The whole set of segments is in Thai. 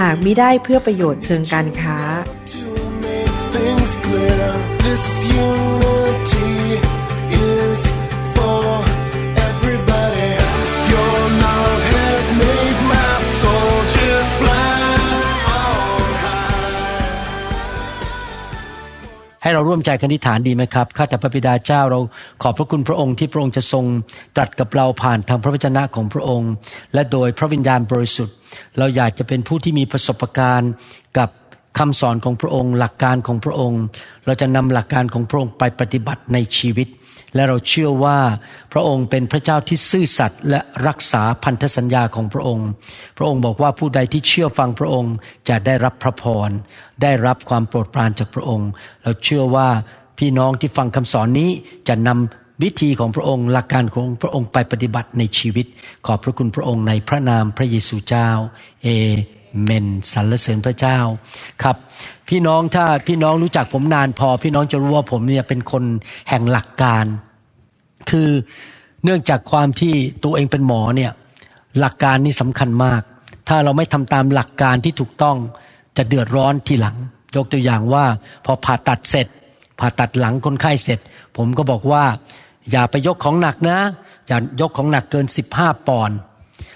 หากมิได้เพื่อประโยชน์เชิงการค้า ให้เราร่วมใจกันอธิษฐานดีไหมครับ ข้าแต่พระบิดาเจ้าเราขอบพระคุณพระองค์ที่พระองค์จะทรงตรัสกับเราผ่านทางพระวจนะของพระองค์ และโดยพระวิญญาณบริสุทธิ์ เราอยากจะเป็นผู้ที่มีประสบการณ์กับคำสอนของพระองค์ หลักการของพระองค์ เราจะนำหลักการของพระองค์ไปปฏิบัติในชีวิต และเราเชื่อว่าพระองค์เป็นพระเจ้าที่ซื่อสัตย์และรักษาพันธสัญญาของพระองค์ พระองค์บอกว่าผู้ใดที่เชื่อฟังพระองค์จะได้รับพระพร ได้รับความโปรดปรานจากพระองค์ เราเชื่อว่าพี่น้องที่ฟังคำสอนนี้จะนำวิธีของพระองค์หลักการของพระองค์ไปปฏิบัติในชีวิต ขอบพระคุณพระองค์ในพระนามพระเยซูเจ้า เอเมนสรรเสริญพระเจ้าครับ พี่น้องถ้าพี่น้องรู้จักผมนานพอ พี่น้องจะรู้ว่าผมเนี่ยเป็นคนแห่งหลักการ คือเนื่องจากความที่ตัวเองเป็นหมอเนี่ยหลักการนี่สำคัญมาก ถ้าเราไม่ทำตามหลักการที่ถูกต้องจะเดือดร้อนทีหลัง ยกตัวอย่างว่า พอผ่าตัดเสร็จ ผ่าตัดหลังคนไข้เสร็จ ผมก็บอกว่า อย่าไปยกของหนักนะอย่ายกของหนักเกิน 15 ปอนด์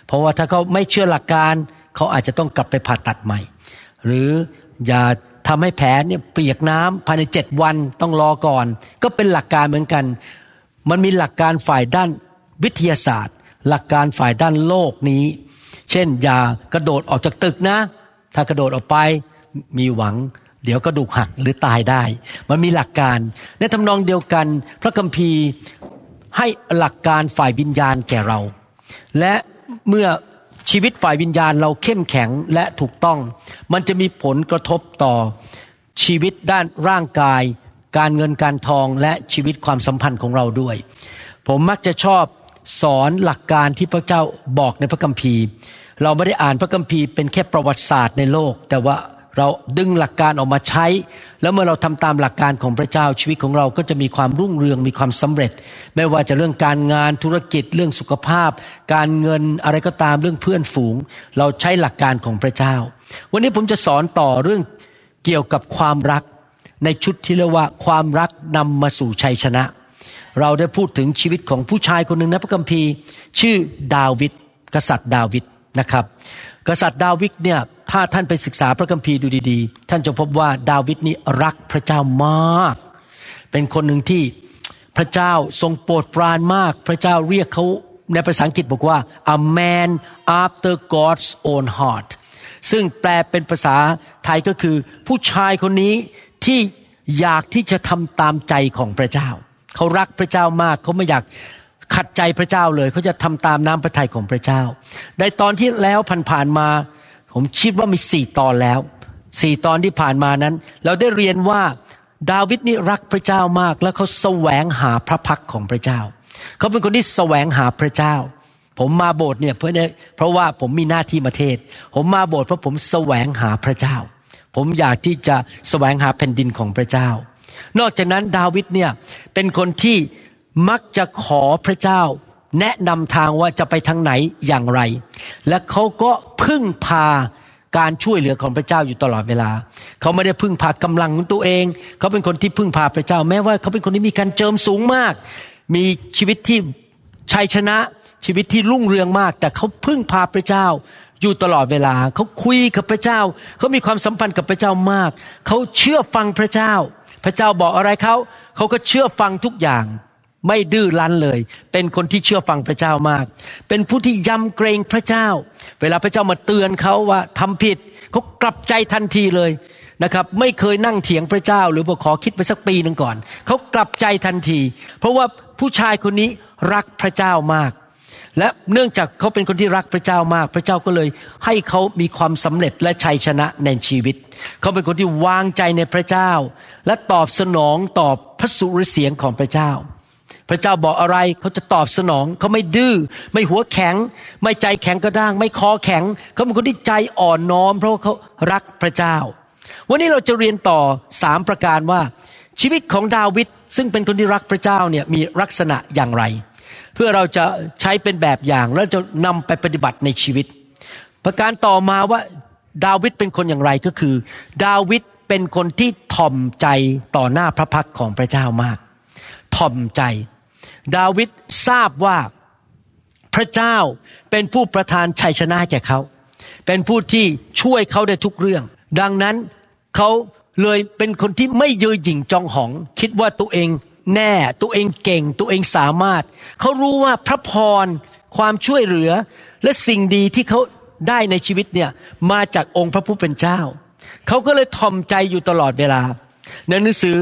เพราะว่าถ้าเขาไม่เชื่อหลักการ เขาอาจจะต้องกลับไปผ่าตัดใหม่ หรืออย่า ทำให้แผลเนี่ยเปียกน้ำภายในเจ็ดวันต้องรอก่อน ก็เป็นหลักการเหมือนกัน มันมีหลักการฝ่ายด้านวิทยาศาสตร์ หลักการฝ่ายด้านโลกนี้ เช่น อย่ากระโดดออกจากตึกนะ ถ้ากระโดดออกไปมีหวัง เดี๋ยวกระดูกหักหรือตายได้ มันมีหลักการในทำนองเดียวกัน พระคัมภีร์ให้หลักการฝ่ายวิญญาณแก่เรา และเมื่อ ชีวิตฝ่ายวิญญาณเราเข้มแข็งและถูกต้อง มันจะมีผลกระทบต่อชีวิตด้านร่างกาย การเงินการทองและชีวิตความสัมพันธ์ของเราด้วย ผมมักจะชอบสอนหลักการที่พระเจ้าบอกในพระคัมภีร์ เราไม่ได้อ่านพระคัมภีร์เป็นแค่ประวัติศาสตร์ในโลก แต่ว่า เราดึงหลักการออกมาใช้ แล้วเมื่อเราทำตามหลักการของพระเจ้าชีวิตของเราก็จะมีความรุ่งเรืองมีความสำเร็จ ไม่ว่าจะเรื่องการงานธุรกิจเรื่องสุขภาพ การเงินอะไรก็ตามเรื่องเพื่อนฝูง เราใช้หลักการของพระเจ้า วันนี้ผมจะสอนต่อเรื่องเกี่ยวกับความรัก ในชุดที่เรียกว่าความรักนำมาสู่ชัยชนะ เราได้พูดถึงชีวิตของผู้ชายคนหนึ่งในพระคัมภีร์ ชื่อดาวิดกษัตริย์ดาวิดนะครับ กษัตริย์ดาวิดเนี่ย ถ้าท่านไปศึกษาพระคัมภีร์ดูดีๆ ท่านจะพบว่าดาวิดนี่รักพระเจ้ามาก เป็นคนหนึ่งที่พระเจ้าทรงโปรดปรานมาก พระเจ้าเรียกเขาในภาษาอังกฤษบอกว่า a man after God's own heart ซึ่งแปลเป็นภาษาไทยก็คือ ผู้ชายคนนี้ที่อยากที่จะทำตามใจของพระเจ้า เขารักพระเจ้ามาก เขาไม่อยากขัดใจพระเจ้าเลย เขาจะทำตามน้ำพระทัยของพระเจ้า ในตอนที่แล้วผ่านๆมา ผมคิดว่ามีสี่ตอนแล้วสี่ตอนที่ผ่านมานั้น เราได้เรียนว่าดาวิดนี่รักพระเจ้ามาก แล้วเขาแสวงหาพระพักของพระเจ้า เขาเป็นคนที่แสวงหาพระเจ้า ผมมาโบสถ์เนี่ยเพราะเนี่ยเพราะว่าผมมีหน้าที่มาเทศ ผมมาโบสถ์เพราะผมแสวงหาพระเจ้า ผมอยากที่จะแสวงหาแผ่นดินของพระเจ้า นอกจากนั้นดาวิดเนี่ยเป็นคนที่มักจะขอพระเจ้า แนะนำทางว่าจะไปทางไหนอย่างไร และเขาก็พึ่งพาการช่วยเหลือของพระเจ้าอยู่ตลอดเวลา เขาไม่ได้พึ่งพากำลังของตัวเอง เขาเป็นคนที่พึ่งพาพระเจ้า แม้ว่าเขาเป็นคนที่มีการเจิมสูงมาก มีชีวิตที่ชัยชนะ ชีวิตที่รุ่งเรืองมาก แต่เขาพึ่งพาพระเจ้าอยู่ตลอดเวลา เขาคุยกับพระเจ้า เขามีความสัมพันธ์กับพระเจ้ามาก เขาเชื่อฟังพระเจ้า พระเจ้าบอกอะไรเขา เขาก็เชื่อฟังทุกอย่าง ไม่ดื้อรั้นเลย เป็นคนที่เชื่อฟังพระเจ้ามาก เป็นผู้ที่ยำเกรงพระเจ้า เวลาพระเจ้ามาเตือนเขาว่าทำผิดเขากลับใจทันทีเลยนะครับ ไม่เคยนั่งเถียงพระเจ้า หรือบอกขอคิดไปสักปีหนึ่งก่อนเขากลับใจทันที เพราะว่าผู้ชายคนนี้รักพระเจ้ามาก และเนื่องจากเขาเป็นคนที่รักพระเจ้ามาก พระเจ้าก็เลย ให้เขามีความสำเร็จและชัยชนะในชีวิต เขาเป็นคนที่วางใจในพระเจ้า และตอบสนองตอบพระสุรเสียงของพระเจ้า พระเจ้าบอกอะไรเขาจะตอบสนอง เขาไม่ดื้อไม่หัวแข็ง ไม่ใจแข็งกระด้าง ไม่คอแข็ง เขาเป็นคนที่ใจอ่อนน้อม เพราะาเขารักพระเจ้า วันนี้เราจะเรียนต่อสามประการว่า ชีวิตของดาวิดซึ่งเป็นคนที่รักพระเจ้าเนี่ยมีลักษณะอย่างไร เพื่อเราจะใช้เป็นแบบอย่างแล้วจะนำไปปฏิบัติในชีวิต ประการต่อมาว่าดาวิดเป็นคนอย่างไรก็คือ ดาวิดเป็นคนที่ถ่อมใจต่อหน้าพระพักของพระเจ้ามาก ถ่อมใจ ดาวิดทราบว่าพระเจ้าเป็นผู้ประทานชัยชนะให้แก่เขา เป็นผู้ที่ช่วยเขาได้ทุกเรื่อง ดังนั้นเขาเลยเป็นคนที่ไม่เย่อหยิ่งจองหอง คิดว่าตัวเองแน่ตัวเองเก่ง ตัวเองสามารถ เขารู้ว่าพระพรความช่วยเหลือ และสิ่งดีที่เขาได้ในชีวิตเนี่ยมาจากองค์พระผู้เป็นเจ้า เขาก็เลยถ่อมใจอยู่ตลอดเวลาในหนังสือ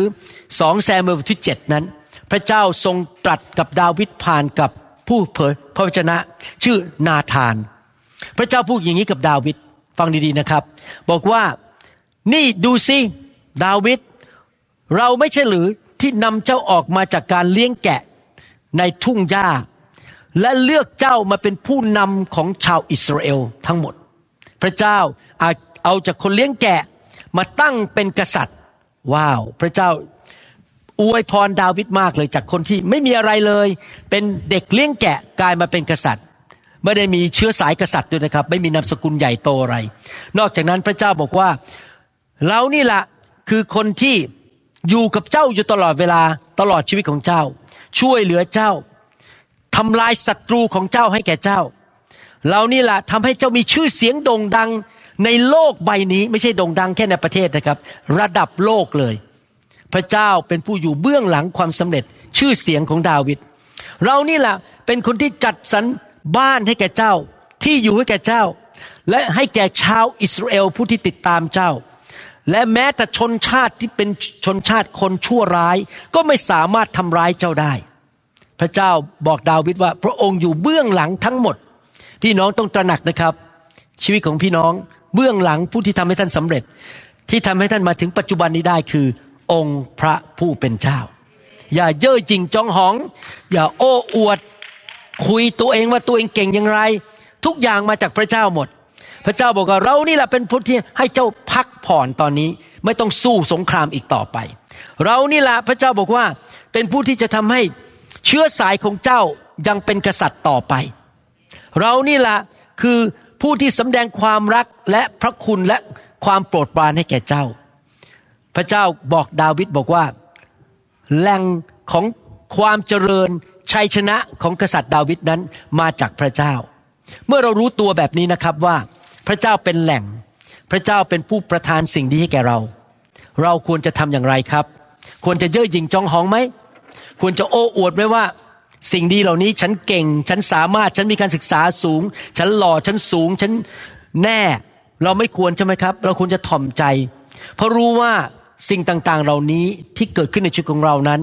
สอง Samuel บทที่เจ็ดนั้น พระเจ้าทรงตรัสกับดาวิดผ่านกับผู้เผยพระวจนะชื่อนาธาน พระเจ้าพูดอย่างนี้กับดาวิดฟังดีๆนะครับ บอกว่านี่ดูสิดาวิดเราไม่ใช่หรือที่นำเจ้าออกมาจากการเลี้ยงแกะในทุ่งหญ้า และเลือกเจ้ามาเป็นผู้นำของชาวอิสราเอลทั้งหมด พระเจ้าเอาจากคนเลี้ยงแกะมาตั้งเป็นกษัตริย์ ว้าว พระเจ้า อวยพรดาวิดมากเลยจากคนที่ไม่มีอะไรเลย เป็นเด็กเลี้ยงแกะกลายมาเป็นกษัตริย์ ไม่ได้มีเชื้อสายกษัตริย์ด้วยนะครับ ไม่มีนามสกุลใหญ่โตอะไร นอกจากนั้นพระเจ้าบอกว่าเรานี่แหละคือคนที่อยู่กับเจ้าอยู่ตลอดเวลาตลอดชีวิตของเจ้า ช่วยเหลือเจ้าทำลายศัตรูของเจ้าให้แก่เจ้า เรานี่แหละทำให้เจ้ามีชื่อเสียงโด่งดังในโลกใบนี้ไม่ใช่โด่งดังแค่ในประเทศนะครับ ระดับโลกเลย พระเจ้าเป็นผู้อยู่เบื้องหลังความสำเร็จชื่อเสียงของดาวิดเรานี่แหละเป็นคนที่จัดสรรบ้านให้แก่เจ้า ที่อยู่ให้แก่เจ้า และให้แก่ชาวอิสราเอลผู้ที่ติดตามเจ้า และแม้แต่ชนชาติที่เป็นชนชาติคนชั่วร้าย ก็ไม่สามารถทำร้ายเจ้าได้ พระเจ้าบอกดาวิดว่า พระองค์อยู่เบื้องหลังทั้งหมด พี่น้องต้องตระหนักนะครับ ชีวิตของพี่น้องเบื้องหลังผู้ที่ทำให้ท่านสำเร็จ ที่ทำให้ท่านมาถึงปัจจุบันนี้ได้คือ องค์พระผู้เป็นเจ้า อย่าเย่อจริงจองหอง อย่าโอ้อวด คุยตัวเองว่าตัวเองเก่งอย่างไร ทุกอย่างมาจากพระเจ้าหมด พระเจ้าบอกว่าเรานี่แหละเป็นผู้ที่ให้เจ้าพักผ่อนตอนนี้ ไม่ต้องสู้สงครามอีกต่อไป เรานี่แหละพระเจ้าบอกว่าเป็นผู้ที่จะทำให้เชื้อสายของเจ้ายังเป็นกษัตริย์ต่อไป เรานี่แหละคือผู้ที่สำแดงความรักและพระคุณและความโปรดปรานให้แก่เจ้า พระเจ้าบอกดาวิดบอกว่าแหล่งของความเจริญชัยชนะของกษัตริย์ดาวิดนั้นมาจากพระเจ้า เมื่อเรารู้ตัวแบบนี้นะครับว่า พระเจ้าเป็นแหล่ง พระเจ้าเป็นผู้ประทานสิ่งดีให้แก่เรา เราควรจะทำอย่างไรครับ ควรจะเย่อหยิ่งจองหองไหม ควรจะโอ้อวดไหมว่า สิ่งดีเหล่านี้ฉันเก่ง ฉันสามารถฉันมีการศึกษาสูง ฉันหล่อฉันสูง ฉันแน่ เราไม่ควรใช่ไหมครับ เราควรจะถ่อมใจ เพราะรู้ว่า สิ่งต่างๆ เหล่านี้ที่เกิดขึ้นในชีวิตของเรานั้น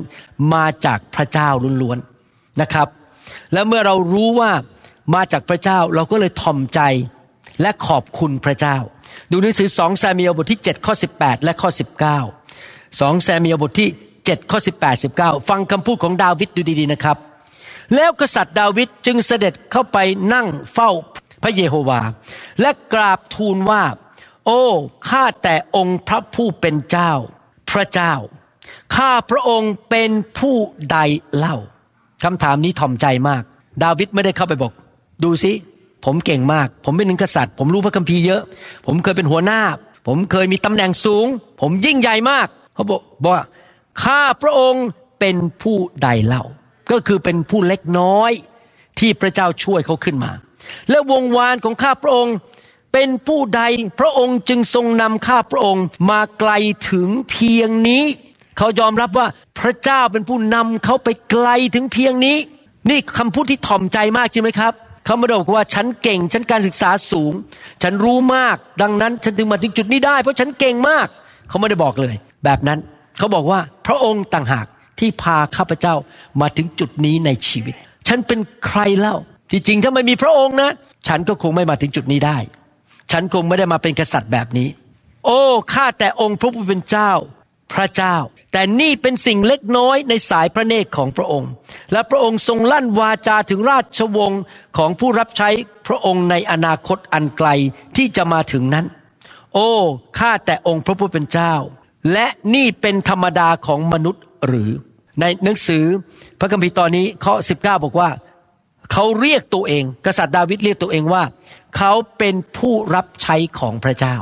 มาจากพระเจ้าล้วนๆนะครับ และเมื่อเรารู้ว่ามาจากพระเจ้าเราก็เลยถ่อมใจและขอบคุณพระเจ้า ดูหนังสือ2ซามีอลบทที่7ข้อ18 และข้อ 19 2แซมีอลบทที่7ข้อ18 19 ฟังคำพูดของดาวิดดูดีๆนะครับ แล้วกษัตริย์ดาวิดจึงเสด็จเข้าไปนั่งเฝ้าพระเยโฮวา และกราบทูลว่า โอ้ข้าแต่องค์พระผู้เป็นเจ้า พระเจ้า ข้าพระองค์เป็นผู้ใดเล่าคำถามนี้ถ่อมใจมาก ดาวิดไม่ได้เข้าไปบอก ดูสิผมเก่งมาก ผมเป็นหนึ่งกษัตริย์ ผมรู้พระคัมภีร์เยอะ ผมเคยเป็นหัวหน้า ผมเคยมีตำแหน่งสูง ผมยิ่งใหญ่มากเขาบอกบอกว่าข้าพระองค์เป็นผู้ใดเล่า ก็คือเป็นผู้เล็กน้อยที่พระเจ้าช่วยเขาขึ้นมา และวงวานของข้าพระองค์ เป็นผู้ใดพระองค์จึงทรงนำข้าพระองค์มาไกลถึงเพียงนี้ เขายอมรับว่าพระเจ้าเป็นผู้นำเขาไปไกลถึงเพียงนี้ นี่คำพูดที่ถ่อมใจมากจริงไหมครับเขาไม่ได้บอกว่าฉันเก่ง ฉันการศึกษาสูง ฉันรู้มาก ดังนั้นฉันถึงมาถึงจุดนี้ได้เพราะฉันเก่งมาก เขาไม่ได้บอกเลย แบบนั้นเขาบอกว่าพระองค์ต่างหากที่พาข้าพเจ้ามาถึงจุดนี้ในชีวิต ฉันเป็นใครเล่า ที่จริงถ้าไม่มีพระองค์นะ ฉันก็คงไม่มาถึงจุดนี้ได้ ฉันคงไม่ได้มาเป็นกษัตริย์แบบนี้ โอ้ข้าแต่องค์พระผู้เป็นเจ้า พระเจ้า แต่นี่เป็นสิ่งเล็กน้อยในสายพระเนตรของพระองค์ และพระองค์ทรงลั่นวาจาถึงราชวงศ์ของผู้รับใช้พระองค์ในอนาคตอันไกลที่จะมาถึงนั้น โอ้ข้าแต่องค์พระผู้เป็นเจ้า และนี่เป็นธรรมดาของมนุษย์หรือ ในหนังสือพระคัมภีร์ตอนนี้ข้อ 19 บอกว่า เขาเรียกตัวเอง กษัตริย์ดาวิดเรียกตัวเองว่า เขาเป็นผู้รับใช้ของพระเจ้า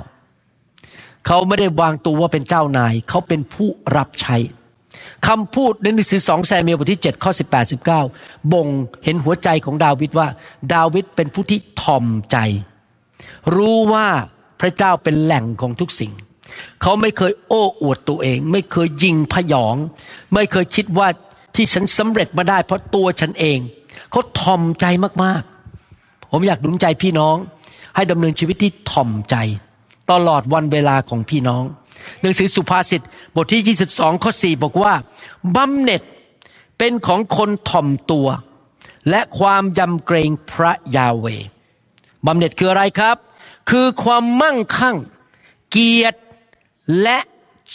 เขาไม่ได้วางตัวว่าเป็นเจ้านาย เขาเป็นผู้รับใช้คำพูดในหนังสือสอง Samuel บทที่7ข้อ18 19 บ่งเห็นหัวใจของดาวิดว่า ดาวิดเป็นผู้ที่ถ่อมใจ รู้ว่าพระเจ้าเป็นแหล่งของทุกสิ่ง เขาไม่เคยโอ้อวดตัวเอง ไม่เคยยิงพยอง ไม่เคยคิดว่าที่ฉันสำเร็จมาได้เพราะตัวฉันเอง เขาทอมใจมากๆ ผมอยากหนุนใจพี่น้อง ให้ดำเนินชีวิตที่ถ่อมใจ ตลอดวันเวลาของพี่น้อง หนังสือสุภาษิตบทที่ 22 ข้อ 4 บอกว่าบำเหน็จเป็นของคนถ่อมตัว และความยำเกรงพระยาเวบำเหน็จคืออะไรครับ คือความมั่งคั่ง เกียรติและ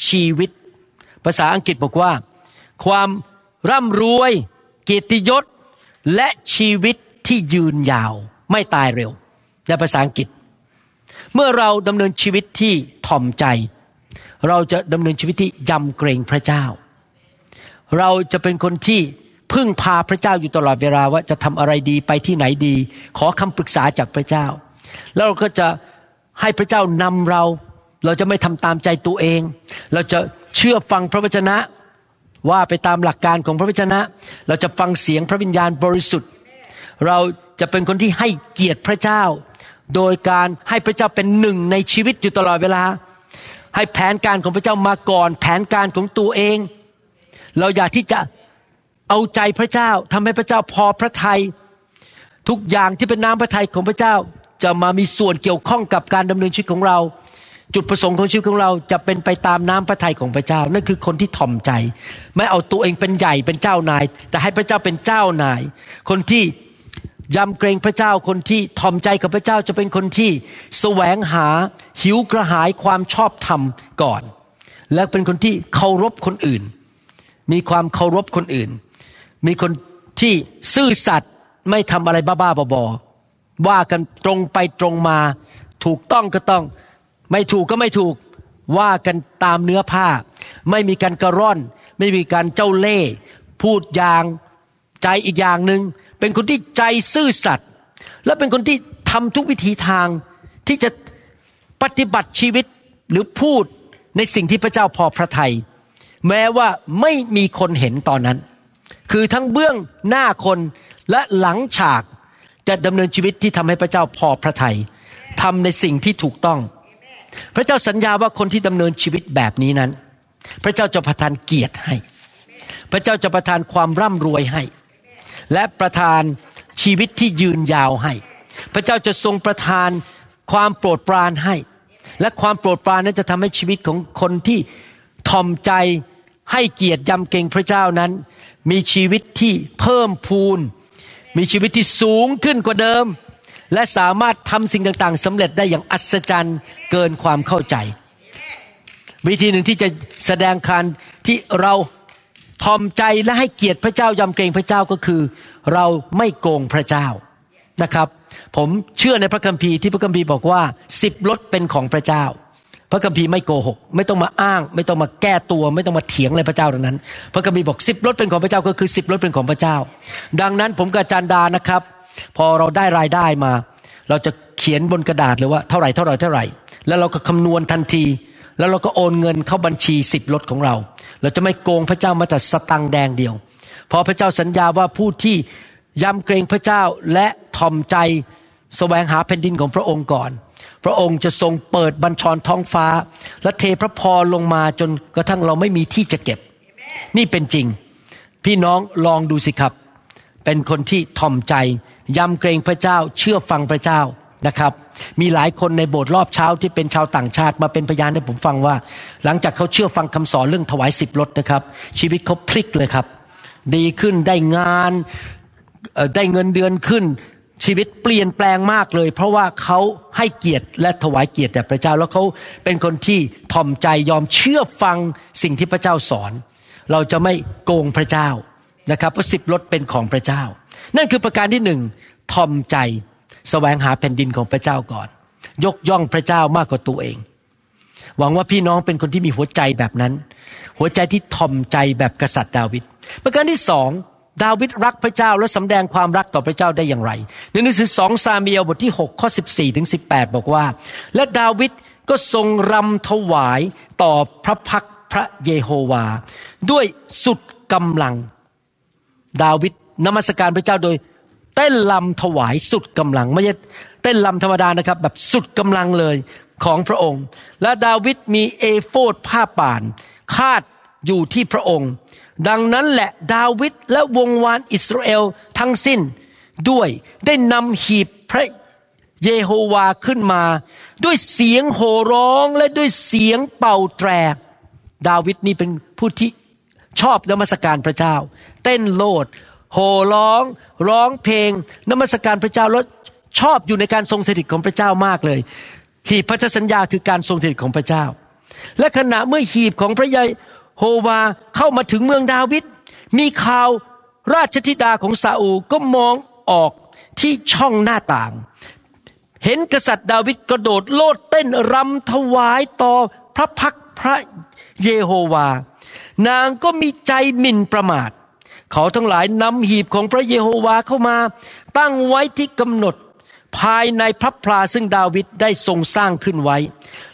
ชีวิต ภาษาอังกฤษบอกว่า ความร่ำรวย เกียรติยศ และชีวิตที่ยืนยาวไม่ตายเร็วในภาษาอังกฤษ เมื่อเราดำเนินชีวิตที่ถ่อมใจ เราจะดำเนินชีวิตที่ยำเกรงพระเจ้า เราจะเป็นคนที่พึ่งพาพระเจ้าอยู่ตลอดเวลาว่าจะทำอะไรดีไปที่ไหนดี ขอคำปรึกษาจากพระเจ้า แล้วเราก็จะให้พระเจ้านำเรา เราจะไม่ทำตามใจตัวเอง เราจะเชื่อฟังพระวจนะ ว่าไปตามหลักการของพระวจนะ เราจะฟังเสียงพระวิญญาณบริสุทธิ์ เราจะเป็นคนที่ให้เกียรติพระเจ้า โดยการให้พระเจ้าเป็นหนึ่งในชีวิตอยู่ตลอดเวลา ให้แผนการของพระเจ้ามาก่อน แผนการของตัวเอง เราอยากที่จะเอาใจพระเจ้าทำให้พระเจ้าพอพระทัยทุกอย่างที่เป็นน้ำพระทัยของพระเจ้าจะมามีส่วนเกี่ยวข้องกับการดำเนินชีวิตของเรา จุดประสงค์ของชีวิตของเราจะเป็นไปตามน้ำพระทัยของพระเจ้า นั่นคือคนที่ถ่อมใจ ไม่เอาตัวเองเป็นใหญ่เป็นเจ้านาย แต่ให้พระเจ้าเป็นเจ้านาย คนที่ยำเกรงพระเจ้าคนที่ถ่อมใจกับพระเจ้าจะเป็นคนที่แสวงหาหิวกระหายความชอบธรรมก่อน และเป็นคนที่เคารพคนอื่น มีความเคารพคนอื่น มีคนที่ซื่อสัตย์ไม่ทำอะไรบ้าๆบอๆว่ากันตรงไปตรงมา ถูกต้องก็ต้อง ไม่ถูกก็ไม่ถูกว่ากันตามเนื้อผ้า ไม่มีการกระร่อน ไม่มีการเจ้าเล่ห์พูดอย่างใจอีกอย่างหนึ่งเป็นคนที่ใจซื่อสัตย์และเป็นคนที่ทำทุกวิธีทางที่จะปฏิบัติชีวิตหรือพูดในสิ่งที่พระเจ้าพอพระทัยแม้ว่าไม่มีคนเห็นตอนนั้น คือทั้งเบื้องหน้าคนและหลังฉากจะดำเนินชีวิตที่ทำให้พระเจ้าพอพระทัยทำในสิ่งที่ถูกต้อง พระเจ้าสัญญาว่าคนที่ดำเนินชีวิตแบบนี้นั้น พระเจ้าจะประทานเกียรติให้ พระเจ้าจะประทานความร่ำรวยให้ และประทานชีวิตที่ยืนยาวให้ พระเจ้าจะทรงประทานความโปรดปรานให้ และความโปรดปรานนั้นจะทำให้ชีวิตของคนที่ทอมใจให้เกียรติยำเกรงพระเจ้านั้น มีชีวิตที่เพิ่มพูน มีชีวิตที่สูงขึ้นกว่าเดิม และสามารถทำสิ่งต่างๆสำเร็จได้อย่างอัศจรรย์เกินความเข้าใจ วิธีหนึ่งที่จะแสดงการที่เราทอมใจและให้เกียรติพระเจ้ายำเกรงพระเจ้าก็คือ เราไม่โกงพระเจ้านะครับ ผมเชื่อในพระคัมภีร์ที่พระคัมภีร์บอกว่าสิบรถเป็นของพระเจ้า พระคัมภีร์ไม่โกหก ไม่ต้องมาอ้าง ไม่ต้องมาแก้ตัว ไม่ต้องมาเถียงอะไรพระเจ้าดังนั้น พระคัมภีร์บอกสิบรถเป็นของพระเจ้าก็คือสิบรถเป็นของพระเจ้า ดังนั้นผมกับอาจารย์ดานะครับ พอเราได้รายได้มา เราจะเขียนบนกระดาษเลยว่าเท่าไหร่เท่าไหร่เท่าไหร่ แล้วเราก็คำนวณทันที แล้วเราก็โอนเงินเข้าบัญชีสิบรถของเรา เราจะไม่โกงพระเจ้ามาแต่สตังแดงเดียวพราะพระเจ้าสัญญาว่าผู้ที่ยำเกรงพระเจ้าและทอมใจแสวงหาแผ่นดินของพระองค์ก่อน พระองค์จะทรงเปิดบัญชรท้องฟ้า และเทพระพรลงมาจนกระทั่งเราไม่มีที่จะเก็บ นี่เป็นจริง พี่น้องลองดูสิครับ เป็นคนที่ทอมใจ ยำเกรงพระเจ้า เชื่อฟังพระเจ้านะครับ มีหลายคนในโบสถ์รอบเช้าที่เป็นชาวต่างชาติมาเป็นพยานให้ผมฟังว่า หลังจากเขาเชื่อฟังคำสอนเรื่องถวายสิบรถนะครับ ชีวิตเขาพลิกเลยครับ ดีขึ้นได้งานได้เงินเดือนขึ้น ชีวิตเปลี่ยนแปลงมากเลย เพราะว่าเขาให้เกียรติและถวายเกียรติแด่พระเจ้าแล้วเขาเป็นคนที่ถ่อมใจยอมเชื่อฟังสิ่งที่พระเจ้าสอน เราจะไม่โกงพระเจ้า นะครับเพราะสิบรถเป็นของพระเจ้า นั่นคือประการที่หนึ่งทอมใจแสวงหาแผ่นดินของพระเจ้าก่อน ยกย่องพระเจ้ามากกว่าตัวเอง หวังว่าพี่น้องเป็นคนที่มีหัวใจแบบนั้น หัวใจที่ทอมใจแบบกษัตริย์ดาวิดประการที่สองดาวิดรักพระเจ้าและสำแดงความรักต่อพระเจ้าได้อย่างไรในหนังสือสองซามีเอลบทที่ 6 ข้อ 14ถึง18 บอกว่า และดาวิดก็ทรงรำถวายต่อพระพักพระเยโฮวา ด้วยสุดกำลัง ดาวิดนมัสการพระเจ้าโดย เต้นลำถวายสุดกำลังไม่ใช่เต้นลำธรรมดานะครับ แบบสุดกำลังเลยของพระองค์ และดาวิดมีเอโฟดผ้าป่าน คาดอยู่ที่พระองค์ ดังนั้นแหละดาวิดและวงวานอิสราเอลทั้งสิ้นด้วยได้นำหีบพระเยโฮวาขึ้นมา ด้วยเสียงโห่ร้องและด้วยเสียงเป่าแตร ดาวิดนี่เป็นผู้ที่ ชอบนมัสการพระเจ้า เต้นโลด โห่ร้อง ร้องเพลงนมัสการพระเจ้าแล้วชอบอยู่ในการทรงสถิตของพระเจ้ามากเลยหีบพันธสัญญาคือการทรงสถิตของพระเจ้า และขณะเมื่อหีบของพระยาโฮวาเข้ามาถึงเมืองดาวิดมีข่าวราชธิดาของซาอูก็มองออกที่ช่องหน้าต่าง เห็นกษัตริย์ดาวิดกระโดดโลดเต้นรำถวายต่อพระพักพระเยโฮวา นางก็มีใจหมิ่นประมาท เขาทั้งหลายนำหีบของพระเยโฮวาเข้ามา ตั้งไว้ที่กำหนดภายในพระพลาซึ่งดาวิดได้ทรงสร้างขึ้นไว้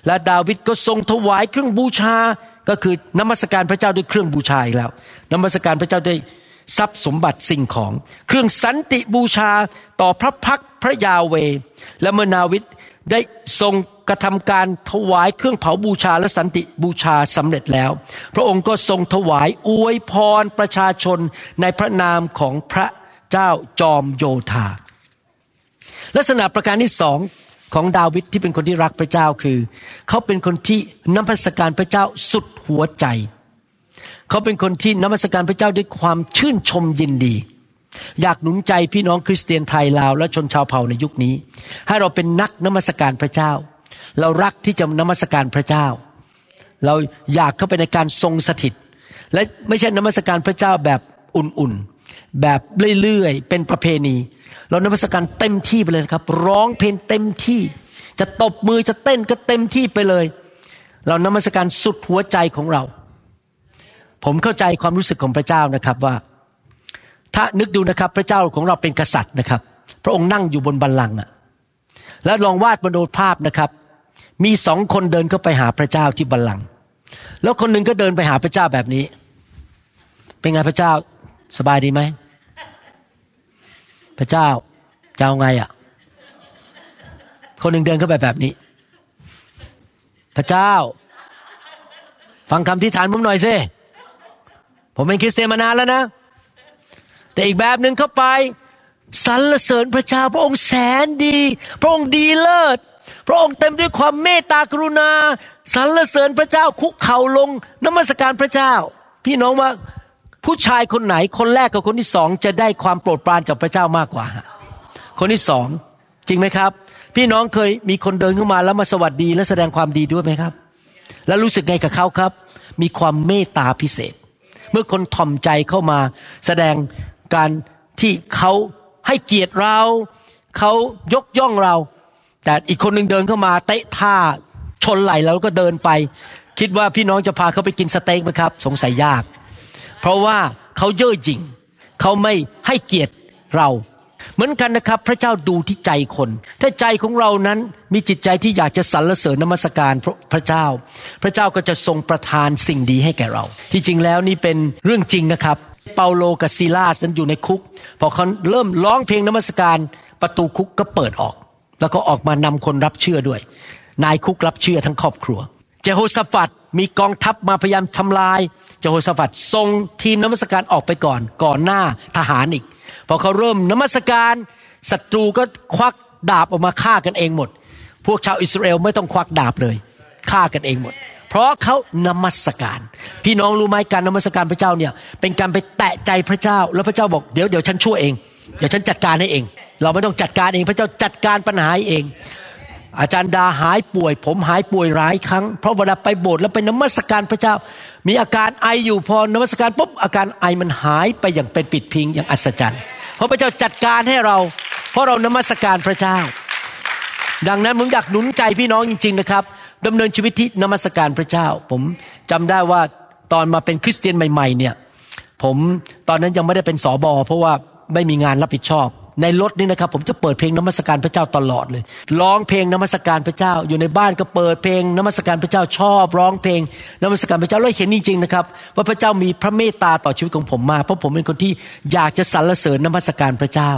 และดาวิดก็ทรงถวายเครื่องบูชา ก็คือนมัสการพระเจ้าด้วยเครื่องบูชาอีกแล้วนมัสการพระเจ้าด้วยทรัพย์สมบัติสิ่งของ เครื่องสันติบูชาต่อพระพักพระยาเว และเมื่อนาวิดได้ทรง กระทำการถวายเครื่องเผาบูชาและสันติบูชาสำเร็จแล้ว พระองค์ก็ทรงถวายอวยพรประชาชนในพระนามของพระเจ้าจอมโยธา ลักษณะประการที่สองของดาวิดที่เป็นคนที่รักพระเจ้าคือ เขาเป็นคนที่นมัสการพระเจ้าสุดหัวใจ เขาเป็นคนที่นมัสการพระเจ้าด้วยความชื่นชมยินดี อยากหนุนใจพี่น้องคริสเตียนไทยลาวและชนชาวเผ่าในยุคนี้ ให้เราเป็นนักนมัสการพระเจ้า เรารักที่จะนมัสการพระเจ้า เราอยากเข้าไปในการทรงสถิต และไม่ใช่นมัสการพระเจ้าแบบอุ่นๆ แบบเรื่อยๆ เป็นประเพณี เรานมัสการเต็มที่ไปเลยครับ ร้องเพลงเต็มที่ จะตบมือจะเต้นก็เต็มที่ไปเลย เรานมัสการสุดหัวใจของเรา ผมเข้าใจความรู้สึกของพระเจ้านะครับว่า ถ้านึกดูนะครับพระเจ้าของเราเป็นกษัตริย์นะครับ พระองค์นั่งอยู่บนบัลลังก์อะแล้วลองวาดบนโดภาพนะครับ มีสองคนเดินเข้าไปหาพระเจ้าที่บัลลังก์แล้วคนหนึ่งก็เดินไปหาพระเจ้าแบบนี้ เป็นไงพระเจ้าสบายดีไหม พระเจ้าจะเอาไงอะ่ะ คนหนึ่งเดินเข้าไปแบบนี้ พระเจ้า ฟังคำที่ฐานผมหน่อยสิผมเป็นคริสเตียนมานานแล้วนะ แต่อีกแบบหนึ่งเข้าไปสรรเสริญพระเจ้าพระองค์แสนดี พระองค์ดีเลิศ พระองค์เต็มด้วยความเมตตากรุณาสรรเสริญพระเจ้าคุกเข่าลงนมัสการพระเจ้า พี่น้องว่าผู้ชายคนไหนคนแรกกับคนที่สองจะได้ความโปรดปรานจากพระเจ้ามากกว่า คนที่สองจริงไหมครับ พี่น้องเคยมีคนเดินเข้ามาแล้วมาสวัสดีและแสดงความดีด้วยไหมครับ แล้วรู้สึกไงกับเขาครับ มีความเมตตาพิเศษ เมื่อคนถ่อมใจเข้ามา แสดงการที่เขาให้เกียรติเราเขายกย่องเรา แต่อีกคนหนึ่งเดินเข้ามาเตะท่าชนไหลแล้วก็เดินไป คิดว่าพี่น้องจะพาเขาไปกินสเต็กไหมครับ สงสัยยาก เพราะว่าเขาเย่อหยิ่งเขาไม่ให้เกียรติเราเหมือนกันนะครับ พระเจ้าดูที่ใจคน ถ้าใจของเรานั้นมีจิตใจที่อยากจะสรรเสริญนมัสการพระพระเจ้า พระเจ้าก็จะทรงประทานสิ่งดีให้แก่เรา ที่จริงแล้วนี่เป็นเรื่องจริงนะครับ เปาโลกับซีลาสนั้นอยู่ในคุก พอเขาเริ่มร้องเพลงนมัสการประตูคุกก็เปิดออก แล้วก็ออกมานำคนรับเชื่อด้วย นายคุกรับเชื่อทั้งครอบครัว เจโฮสฟัดมีกองทัพมาพยายามทำลาย เจโฮสฟัดส่งทีมนมัสการออกไปก่อน ก่อนหน้าทหารอีก พอเขาเริ่มนมัสการศัตรูก็ควักดาบออกมาฆ่ากันเองหมด พวกชาวอิสราเอลไม่ต้องควักดาบเลยฆ่ากันเองหมด เพราะเขานมัสการ พี่น้องรู้ไหมการนมัสการพระเจ้าเนี่ยเป็นการไปแตะใจพระเจ้า แล้วพระเจ้าบอกเดี๋ยวเดี๋ยวฉันช่วยเอง เดี๋ยวฉันจัดการให้เอง เราไม่ต้องจัดการเองพระเจ้าจัดการปัญหาเอง อาจารย์ดาหายป่วย ผมหายป่วยหลายครั้ง เพราะเวลาไปโบสถ์แล้วไปนมัสการพระเจ้า มีอาการไออยู่พอนมัสการปุ๊บอาการไอมันหายไปอย่างเป็นปิดพิงอย่างอัศจรรย์ เพราะพระเจ้าจัดการให้เรา เพราะเรานมัสการพระเจ้า ดังนั้นผมอยากหนุนใจพี่น้องจริง ๆนะครับดำเนินชีวิตที่นมัสการพระเจ้า ผมจำได้ว่าตอนมาเป็นคริสเตียนใหม่ ๆ เนี่ย ผมตอนนั้นยังไม่ได้เป็นสอบอเพราะว่าไม่มีงานรับผิดชอบ ในรถนี่นะครับ ผมจะเปิดเพลงนมัสการพระเจ้าตลอดเลย ร้องเพลงนมัสการพระเจ้า อยู่ในบ้านก็เปิดเพลงนมัสการพระเจ้าชอบร้องเพลงนมัสการพระเจ้าแล้วเห็นจริงๆนะครับว่าพระเจ้ามีพระเมตตาต่อชีวิตของผมมากเพราะผมเป็นคนที่อยากจะสรรเสริญนมัสการพระเจ้า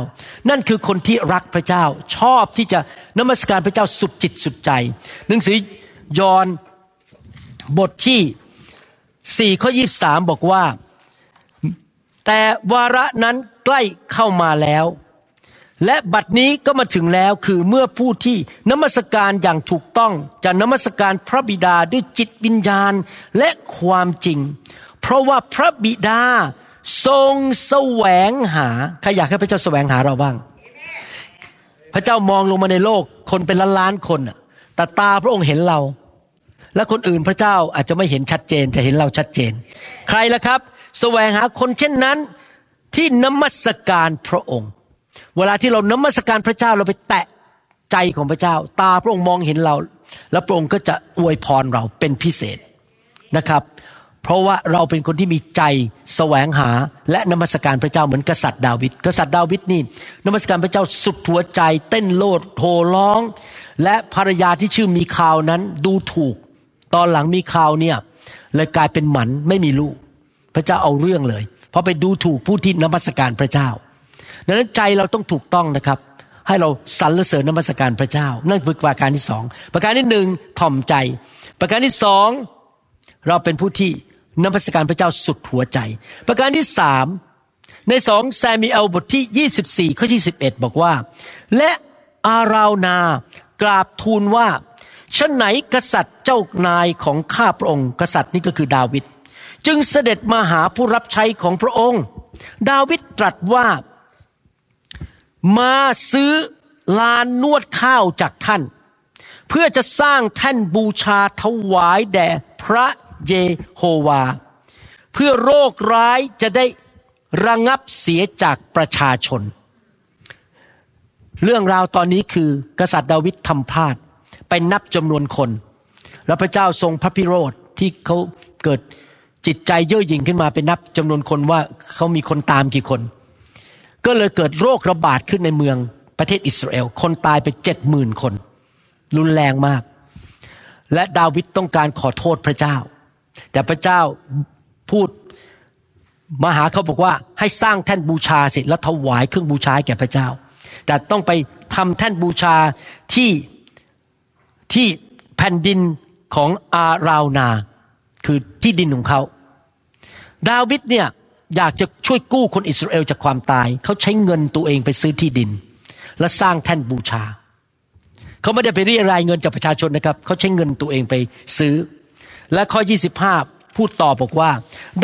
นั่นคือคนที่รักพระเจ้า ชอบที่จะนมัสการพระเจ้าสุดจิตสุดใจ หนังสือยอห์นบทที่4ข้อ23บอกว่า แต่วาระนั้นใกล้เข้ามาแล้ว และบัดนี้ก็มาถึงแล้วคือเมื่อผู้ที่นมัสการอย่างถูกต้องจะนมัสการพระบิดาด้วยจิตวิญญาณและความจริง เพราะว่าพระบิดาทรงแสวงหาใครอยากให้พระเจ้าแสวงหาเราบ้าง พระเจ้ามองลงมาในโลกคนเป็นล้านล้านคนแต่ตาพระองค์เห็นเรา และคนอื่นพระเจ้าอาจจะไม่เห็นชัดเจนแต่เห็นเราชัดเจน ใครล่ะครับ แสวงหาคนเช่นนั้นที่นมัสการพระองค์ เวลาที่เรานมัสการพระเจ้าเราไปแตะใจของพระเจ้า ตาพระองค์มองเห็นเรา แล้วพระองค์ก็จะอวยพรเราเป็นพิเศษนะครับ เพราะว่าเราเป็นคนที่มีใจแสวงหาและนมัสการพระเจ้าเหมือนกษัตริย์ดาวิดกษัตริย์ดาวิดนี่นมัสการพระเจ้าสุดหัวใจ เต้นโลดโห่ร้อง และภรรยาที่ชื่อมีคาวนั้นดูถูก ตอนหลังมีคาวเนี่ยเลยกลายเป็นหมันไม่มีลูก พระเจ้าเอาเรื่องเลย เพราะไปดูถูกผู้ที่นมัสการพระเจ้า ดังนั้นใจเราต้องถูกต้องนะครับ ให้เราสรรเสริญนมัสการพระเจ้า นั่นคือประการที่สองประการที่หนึ่งถ่อมใจ ประการที่สองเราเป็นผู้ที่นมัสการพระเจ้าสุดหัวใจ ประการที่สามในสองแซมีเอลบทที่ 24ข้อที่11 บอกว่า และอาราวนากราบทูลว่าฉนไหนกษัตริย์เจ้านายของข้าพระองค์ กษัตริย์นี่ก็คือดาวิดจึงเสด็จมาหาผู้รับใช้ของพระองค์ ดาวิดตรัสว่า มาซื้อลานนวดข้าวจากท่าน เพื่อจะสร้างแท่นบูชาถวายแด่พระเยโฮวา เพื่อโรคร้ายจะได้ระงับเสียจากประชาชน เรื่องราวตอนนี้คือกษัตริย์ดาวิดทำพลาดไปนับจำนวนคน แล้วพระเจ้าทรงพระพิโรธที่เขาเกิดจิตใจเย่อหยิ่งขึ้นมาไปนับจำนวนคนว่าเขามีคนตามกี่คน ก็เลยเกิดโรคระบาดขึ้นในเมืองประเทศอิสราเอล คนตายไปเจ็ดหมื่นคน รุนแรงมาก และดาวิดต้องการขอโทษพระเจ้า แต่พระเจ้าพูดมาหาเขาบอกว่าให้สร้างแท่นบูชาสิแล้วถวายเครื่องบูชาแก่พระเจ้า แต่ต้องไปทำแท่นบูชาที่ที่แผ่นดินของอาราวนา คือที่ดินของเขา ดาวิดเนี่ย อยากจะช่วยกู้คนอิสราเอลจากความตาย เขาใช้เงินตัวเองไปซื้อที่ดิน และสร้างแท่นบูชา เขาไม่ได้ไปเรียรายเงินจากประชาชนนะครับ เขาใช้เงินตัวเองไปซื้อ และข้อ 25 พูดต่อบอกว่า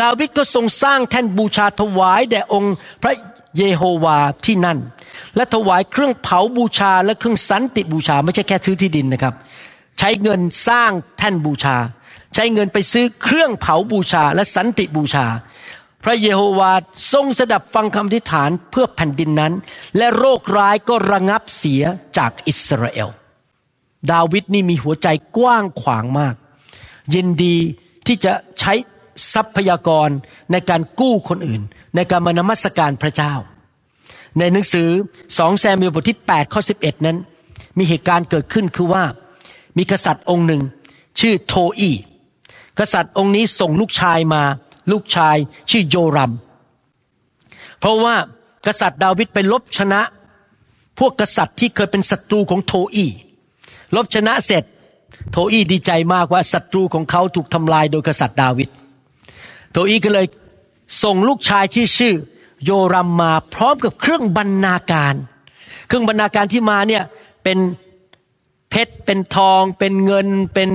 ดาวิดก็ทรงสร้างแท่นบูชาถวายแด่องค์พระเยโฮวาที่นั่น และถวายเครื่องเผาบูชาและเครื่องสันติบูชา ไม่ใช่แค่ซื้อที่ดินนะครับ ใช้เงินสร้างแท่นบูชา ใช้เงินไปซื้อเครื่องเผาบูชาและสันติบูชา พระเยโฮวาทรงสดับฟังคำอธิฐานเพื่อแผ่นดินนั้น และโรคร้ายก็ระงับเสียจากอิสราเอล ดาวิดนี่มีหัวใจกว้างขวางมาก ยินดีที่จะใช้ทรัพยากรในการกู้คนอื่น ในการมานมัสการพระเจ้า ในหนังสือสองแซมิวบทที่8ข้อ11 นั้น มีเหตุการณ์เกิดขึ้นคือว่า มีกษัตริย์องค์หนึ่งชื่อโทอีกษัตริย์องค์นี้ส่งลูกชายมา ลูกชายชื่อโยรัม เพราะว่ากษัตริย์ดาวิดไปลบชนะ พวกกษัตริย์ที่เคยเป็นศัตรูของโทอีลบชนะเสร็จ โทอีดีใจมากว่าศัตรูของเขาถูกทำลายโดยกษัตริย์ดาวิดโทอีก็เลยส่งลูกชายที่ชื่อ โยรัมมาพร้อมกับเครื่องบรรณาการ เครื่องบรรณาการที่มาเนี่ยเป็นเพชรเป็นทอง เป็นเงินเป็น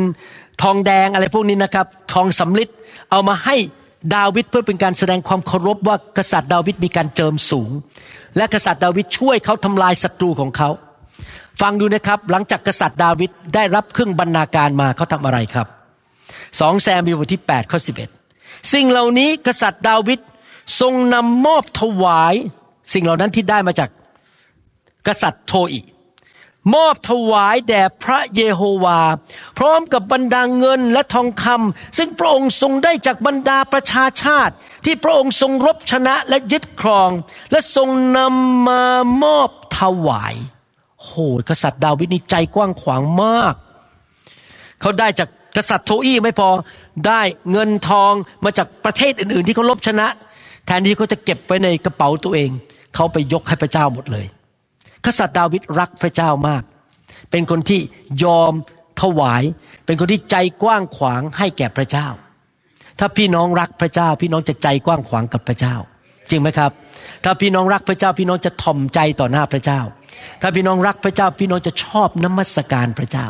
ทองแดงอะไรพวกนี้นะครับ ทองสำลิดเอามาให้ ดาวิดเพื่อเป็นการแสดงความเคารพว่ากษัตริย์ดาวิดมีการเจิมสูง และกษัตริย์ดาวิดช่วยเขาทำลายศัตรูของเขา ฟังดูนะครับหลังจากกษัตริย์ดาวิดได้รับเครื่องบรรณาการมาเขาทำอะไรครับสองแซมมีบทที่8ข้อ11 สิ่งเหล่านี้กษัตริย์ดาวิดทรงนำมอบถวาย สิ่งเหล่านั้นที่ได้มาจากกษัตริย์โทอิ มอบถวายแด่พระเยโฮวา พร้อมกับบรรดาเงินและทองคำซึ่งพระองค์ทรงได้จากบรรดาประชาชาติ ที่พระองค์ทรงรบชนะและยึดครอง และทรงนำมามอบถวาย โหกษัตริย์ดาวิดนี่ใจกว้างขวางมาก เขาได้จากกษัตริย์โทอี้ไม่พอได้เงินทองมาจากประเทศอื่น ๆ ที่เขารบชนะ แทนที่เขาจะเก็บไว้ในกระเป๋าตัวเอง เขาไปยกให้พระเจ้าหมดเลย กษัตริย์ดาวิดรักพระเจ้ามาก เป็นคนที่ยอมถวาย เป็นคนที่ใจกว้างขวางให้แก่พระเจ้า ถ้าพี่น้องรักพระเจ้า พี่น้องจะใจกว้างขวางกับพระเจ้า จริงไหมครับ ถ้าพี่น้องรักพระเจ้า พี่น้องจะถ่อมใจต่อหน้าพระเจ้า ถ้าพี่น้องรักพระเจ้า พี่น้องจะชอบนมัสการพระเจ้า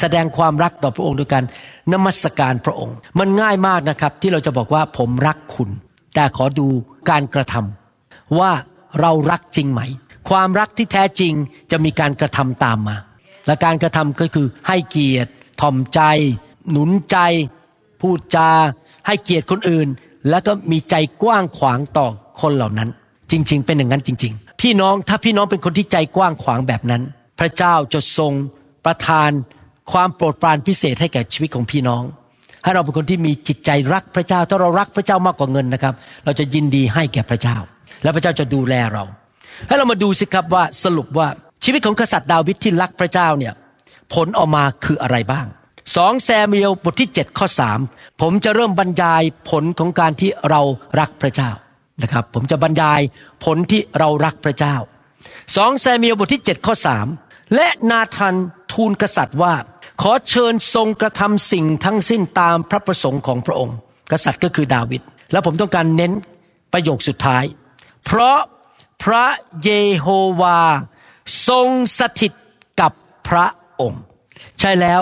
แสดงความรักต่อพระองค์ด้วยกันนมัสการพระองค์ มันง่ายมากนะครับที่เราจะบอกว่าผมรักคุณ แต่ขอดูการกระทำว่าเรารักจริงไหม ความรักที่แท้จริงจะมีการกระทำตามมา และการกระทำก็คือให้เกียรติถ่อมใจ หนุนใจ พูดจา ให้เกียรติคนอื่น แล้วก็มีใจกว้างขวางต่อคนเหล่านั้น จริง ๆ เป็นอย่างนั้นจริง ๆ พี่น้องถ้าพี่น้องเป็นคนที่ใจกว้างขวางแบบนั้น พระเจ้าจะทรงประทานความโปรดปรานพิเศษให้แก่ชีวิตของพี่น้องให้เราเป็นคนที่มีจิตใจรักพระเจ้า ถ้าเรารักพระเจ้ามากกว่าเงินนะครับ เราจะยินดีให้แก่พระเจ้า และพระเจ้าจะดูแลเรา ให้เรามาดูสิครับว่าสรุปว่าชีวิตของกษัตริย์ดาวิดที่รักพระเจ้าเนี่ยผลออกมาคืออะไรบ้างสอง Samuel บทที่7ข้อ3ผมจะเริ่มบรรยายผลของการที่เรารักพระเจ้านะครับผมจะบรรยายผลที่เรารักพระเจ้าสอง Samuel บทที่7ข้อ3และนาธานทูลกษัตริย์ว่า ขอเชิญทรงกระทำสิ่งทั้งสิ้นตามพระประสงค์ของพระองค์ กษัตริย์ก็คือดาวิดแล้วผมต้องการเน้นประโยคสุดท้าย เพราะ พระเยโฮวา ทรงสถิตกับพระองค์ ใช่แล้ว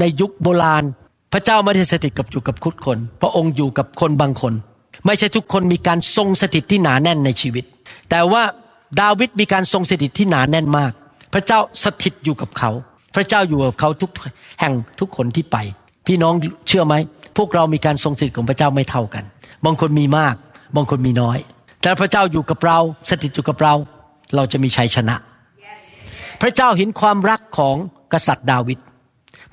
ในยุคโบราณ พระเจ้าไม่ได้สถิตกับอยู่กับคุดคน พระองค์อยู่กับคนบางคน ไม่ใช่ทุกคนมีการทรงสถิตที่หนาแน่นในชีวิต แต่ว่าดาวิดมีการทรงสถิตที่หนาแน่นมาก พระเจ้าสถิตอยู่กับเขา พระเจ้าอยู่กับเขาทุกแห่งทุกคนที่ไป พี่น้องเชื่อไหมพวกเรามีการทรงสถิตของพระเจ้าไม่เท่ากัน บางคนมีมาก บางคนมีน้อย แต่พระเจ้าอยู่กับเราสถิตอยู่กับเรา เราจะมีชัยชนะ พระเจ้าเห็นความรักของกษัตริย์ดาวิด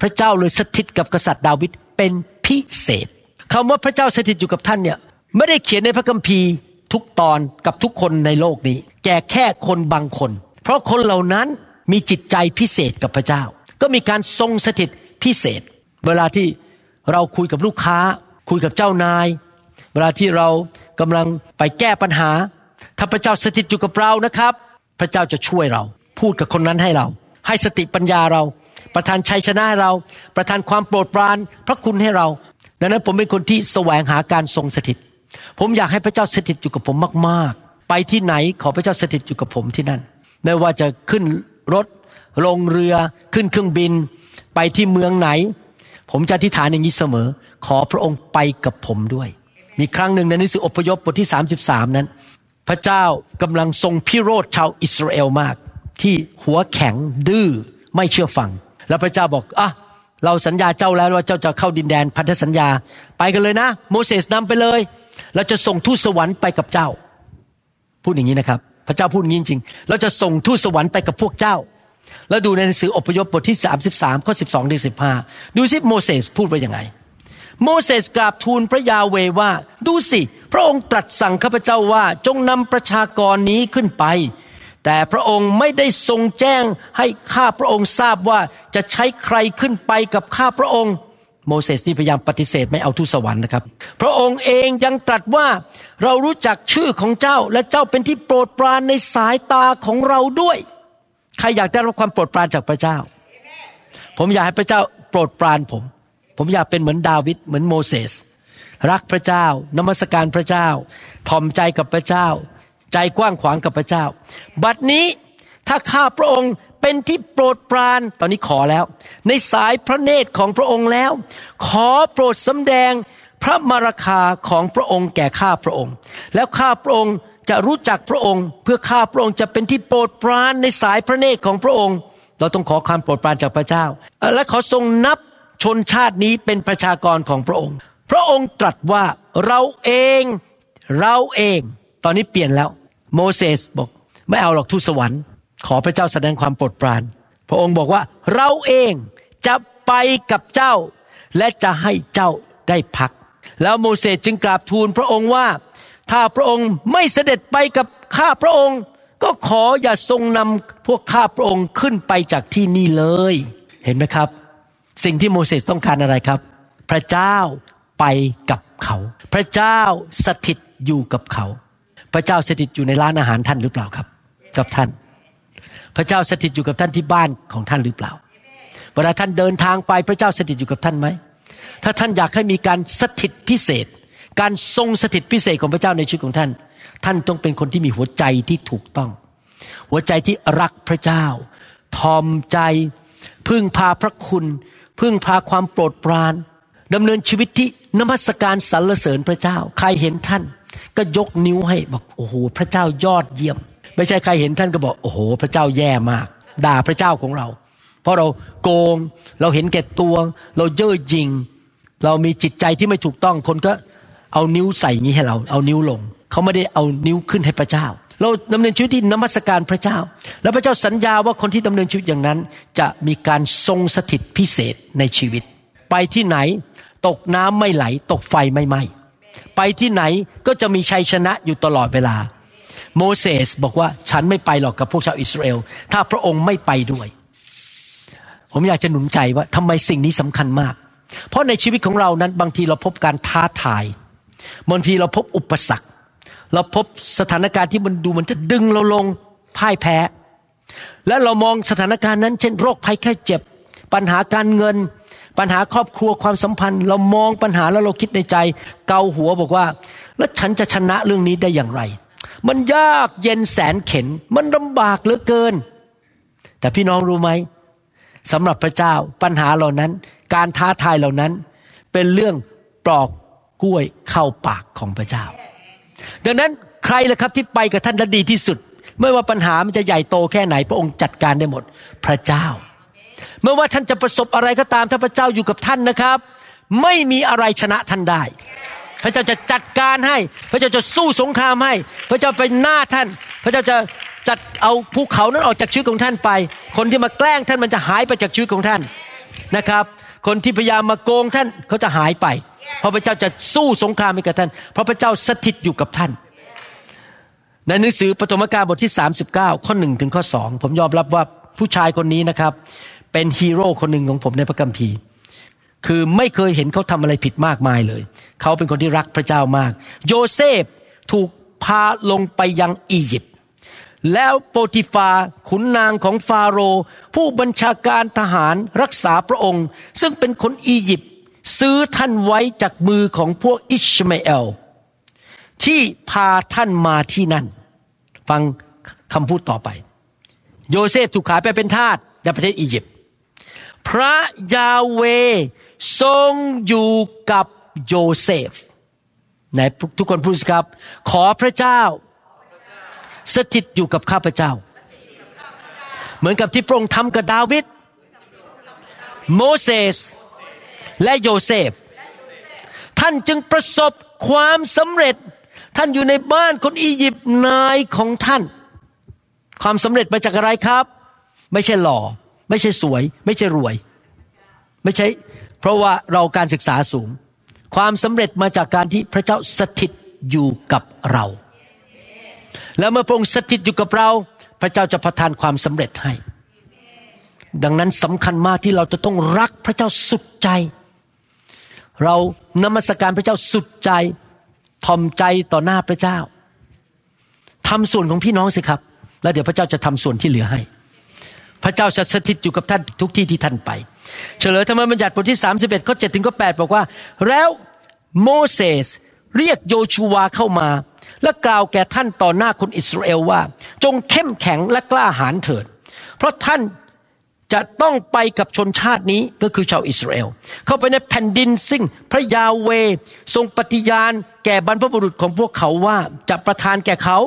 พระเจ้าเลยสถิตกับกษัตริย์ดาวิดเป็นพิเศษคำว่าพระเจ้าสถิตอยู่กับท่านเนี่ยไม่ได้เขียนในพระคัมภีร์ทุกตอนกับทุกคนในโลกนี้ แก่แค่คนบางคน เพราะคนเหล่านั้นมีจิตใจพิเศษกับพระเจ้า ก็มีการทรงสถิตพิเศษ เวลาที่เราคุยกับลูกค้า คุยกับเจ้านาย เวลาที่เรากำลังไปแก้ปัญหา ถ้าพระเจ้าสถิตอยู่กับเรานะครับ พระเจ้าจะช่วยเรา พูดกับคนนั้นให้เรา ให้สติปัญญาเรา ประทานชัยชนะให้เรา ประทานความโปรดปราน พระคุณให้เรา ดังนั้นผมเป็นคนที่แสวงหาการทรงสถิต ผมอยากให้พระเจ้าสถิตอยู่กับผมมากๆ ไปที่ไหนขอพระเจ้าสถิตอยู่กับผมที่นั่น ไม่ว่าจะขึ้นรถ ลงเรือ ขึ้นเครื่องบิน ไปที่เมืองไหน ผมจะอธิษฐานอย่างนี้เสมอ ขอพระองค์ไปกับผมด้วย มีครั้งหนึ่งในหนังสืออพยพบทที่ 33 นั้น พระเจ้ากำลังทรงพิโรธชาวอิสราเอลมาก ที่หัวแข็งดื้อไม่เชื่อฟัง แล้วพระเจ้าบอกอะเราสัญญาเจ้าแล้วว่าเจ้าจะเข้าดินแดนพันธสัญญาไปกันเลยนะ โมเสสนำไปเลยเราจะส่งทูตสวรรค์ไปกับเจ้า พูดอย่างนี้นะครับ พระเจ้าพูดอย่างนี้จริงๆเราจะส่งทูตสวรรค์ไปกับพวกเจ้า แล้วดูในหนังสืออพยพบทที่ 33ข้อ12ถึง15 ดูสิโมเสสพูดว่ายังไง โมเสสกราบทูลพระยาเวว่า ดูสิ พระองค์ตรัสสั่งข้าพเจ้าว่าจงนำประชากรนี้ขึ้นไป แต่พระองค์ไม่ได้ทรงแจ้งให้ข้าพระองค์ทราบว่าจะใช้ใครขึ้นไปกับข้าพระองค์ โมเสสนี่พยายามปฏิเสธไม่เอาทูตสวรรค์นะครับ พระองค์เองยังตรัสว่าเรารู้จักชื่อของเจ้าและเจ้าเป็นที่โปรดปรานในสายตาของเราด้วย ใครอยากได้รับความโปรดปรานจากพระเจ้า ผมอยากให้พระเจ้าโปรดปรานผม ผมอยากเป็นเหมือนดาวิดเหมือนโมเสสรักพระเจ้านมัสการพระเจ้าถ่อมใจกับพระเจ้า ใจกว้างขวางกับพระเจ้า บัดนี้ถ้าข้าพระองค์เป็นที่โปรดปรานตอนนี้ขอแล้ว ในสายพระเนตรของพระองค์แล้ว ขอโปรดสำแดงพระมารคาของพระองค์แก่ข้าพระองค์ แล้วข้าพระองค์จะรู้จักพระองค์ เพื่อข้าพระองค์จะเป็นที่โปรดปรานในสายพระเนตรของพระองค์ เราต้องขอความโปรดปรานจากพระเจ้า และขอทรงนับ ชนชาตินี้เป็นประชากรของพระองค์ พระองค์ตรัสว่าเราเองเราเอง ตอนนี้เปลี่ยนแล้ว โมเสสบอก ไม่เอาหรอกทูตสวรรค์ ขอพระเจ้าแสดงความโปรดปราน พระองค์บอกว่าเราเองจะไปกับเจ้า และจะให้เจ้าได้พัก แล้วโมเสสจึงกราบทูลพระองค์ว่า ถ้าพระองค์ไม่เสด็จไปกับข้าพระองค์ ก็ขออย่าทรงนำพวกข้าพระองค์ขึ้นไปจากที่นี่เลย เห็นไหมครับ สิ่งที่โมเสสต้องการอะไรครับ พระเจ้าไปกับเขา พระเจ้าสถิตอยู่กับเขา พระเจ้าสถิตอยู่ในร้านอาหารท่านหรือเปล่าครับ กับท่าน พระเจ้าสถิตอยู่กับท่านที่บ้านของท่านหรือเปล่า เวลาท่านเดินทางไปพระเจ้าสถิตอยู่กับท่านไหม ถ้าท่านอยากให้มีการสถิตพิเศษ การทรงสถิตพิเศษของพระเจ้าในชีวิตของท่าน ท่านต้องเป็นคนที่มีหัวใจที่ถูกต้อง หัวใจที่รักพระเจ้า ทอมใจพึ่งพาพระคุณ พึ่งพาความโปรดปรานดำเนินชีวิตที่นมัสการสรรเสริญพระเจ้า ใครเห็นท่าน ก็ยกนิ้วให้บอกโอ้โหพระเจ้ายอดเยี่ยม ไม่ใช่ใครเห็นท่านก็บอกโอ้โห พระเจ้าแย่มาก ด่าพระเจ้าของเรา เพราะเราโกงเราเห็นแก่ตัวเราเย่อหยิ่งเรามีจิตใจที่ไม่ถูกต้องคนก็เอานิ้วใส่นี้ให้เรา เอานิ้วลง เขาไม่ได้เอานิ้วขึ้นให้พระเจ้า เราดำเนินชีวิตที่นมัสการพระเจ้า แล้วพระเจ้าสัญญาว่าคนที่ดำเนินชีวิตอย่างนั้น จะมีการทรงสถิตพิเศษในชีวิต ไปที่ไหน ตกน้ำไม่ไหล ตกไฟไม่ไหม้ไปที่ไหนก็จะมีชัยชนะอยู่ตลอดเวลา โมเสสบอกว่าฉันไม่ไปหรอกกับพวกชาวอิสราเอล ถ้าพระองค์ไม่ไปด้วย ผมอยากจะหนุนใจว่าทำไมสิ่งนี้สำคัญมาก เพราะในชีวิตของเรานั้นบางทีเราพบการท้าทาย บางทีเราพบอุปสรรค เราพบสถานการณ์ที่มันดูมันจะดึงเราลงพ่ายแพ้ และเรามองสถานการณ์นั้น เช่น โรคภัยแค่เจ็บ ปัญหาการเงิน ปัญหาครอบครัวความสัมพันธ์ เรามองปัญหาแล้วเราคิดในใจ เกาหัวบอกว่า แล้วฉันจะชนะเรื่องนี้ได้อย่างไร มันยากเย็นแสนเข็น มันลำบากเหลือเกิน แต่พี่น้องรู้ไหมสำหรับพระเจ้าปัญหาเหล่านั้น การท้าทายเหล่านั้น เป็นเรื่องปลอกกล้วยเข้าปากของพระเจ้า ดังนั้นใครล่ะครับที่ไปกับท่านและดีที่สุด ไม่ว่าปัญหามันจะใหญ่โตแค่ไหน พระองค์จัดการได้หมด พระเจ้าไม่ว่าท่านจะประสบอะไรก็ตามถ้าพระเจ้าอยู่กับท่านนะครับ ไม่มีอะไรชนะท่านได้ พระเจ้าจะจัดการให้ พระเจ้าจะสู้สงครามให้ พระเจ้าเป็นหน้าท่าน พระเจ้าจะจัดเอาภูเขานั้นออกจากชีวิตของท่านไป คนที่มาแกล้งท่านมันจะหายไปจากชีวิตของท่านนะครับ คนที่พยายามมาโกงท่านเขาจะหายไป เพราะพระเจ้าจะสู้สงครามให้กับท่าน เพราะพระเจ้าสถิตอยู่กับท่าน ในหนังสือปฐมกาลบทที่ 39 ข้อหนึ่งถึงข้อสองผมยอมรับว่าผู้ชายคนนี้นะครับ เป็นฮีโร่คนหนึ่งของผมในพระคัมภีร์คือไม่เคยเห็นเขาทำอะไรผิดมากมายเลย เขาเป็นคนที่รักพระเจ้ามาก โยเซฟถูกพาลงไปยังอียิปต์แล้วโปรติฟาขุนนางของฟาโรห์ผู้บัญชาการทหารรักษาพระองค์ ซึ่งเป็นคนอียิปต์ ซื้อท่านไว้จากมือของพวกอิชมาเอล ที่พาท่านมาที่นั่น ฟังคำพูดต่อไป โยเซฟถูกขายไปเป็นทาสในประเทศอียิปต์พระยาเวทรงอยู่กับโยเซฟไหนทุกคนพูดสิครับ ขอพระเจ้า สถิตอยู่กับข้าพเจ้า เหมือนกับที่พระองค์ทำกับดาวิดโมเสส และโยเซฟ ท่านจึงประสบความสำเร็จ ท่านอยู่ในบ้านคนอียิปต์นายของท่าน ความสำเร็จมาจากอะไรครับ ไม่ใช่หล่อ ไม่ใช่สวย ไม่ใช่รวย ไม่ใช่ เพราะว่าเราการศึกษาสูง ความสำเร็จมาจากการที่พระเจ้าสถิตอยู่กับเรา แล้วเมื่อพระองค์สถิตอยู่กับเรา พระเจ้าจะประทานความสำเร็จให้ดังนั้นสำคัญมากที่เราจะต้องรักพระเจ้าสุดใจ เรานมัสการพระเจ้าสุดใจทอมใจต่อหน้าพระเจ้าทำส่วนของพี่น้องสิครับ แล้วเดี๋ยวพระเจ้าจะทำส่วนที่เหลือให้ พระเจ้าจะสถิตอยู่กับท่านทุกที่ที่ท่านไป เฉลยธรรมบัญญัติบทที่ 31ข้อ7ถึงข้อ8บอกว่า แล้วโมเสสเรียกโยชูวาเข้ามา และกล่าวแก่ท่านต่อหน้าคนอิสราเอลว่า จงเข้มแข็งและกล้าหาญเถิด เพราะท่าน จะต้องไปกับชนชาตินี้ก็คือชาวอิสราเอล เข้าไปในแผ่นดินซึ่งพระยาเวทรงปฏิญาณ แก่บรรพบุรุษของพวกเขาว่าจะประทานแก่เขา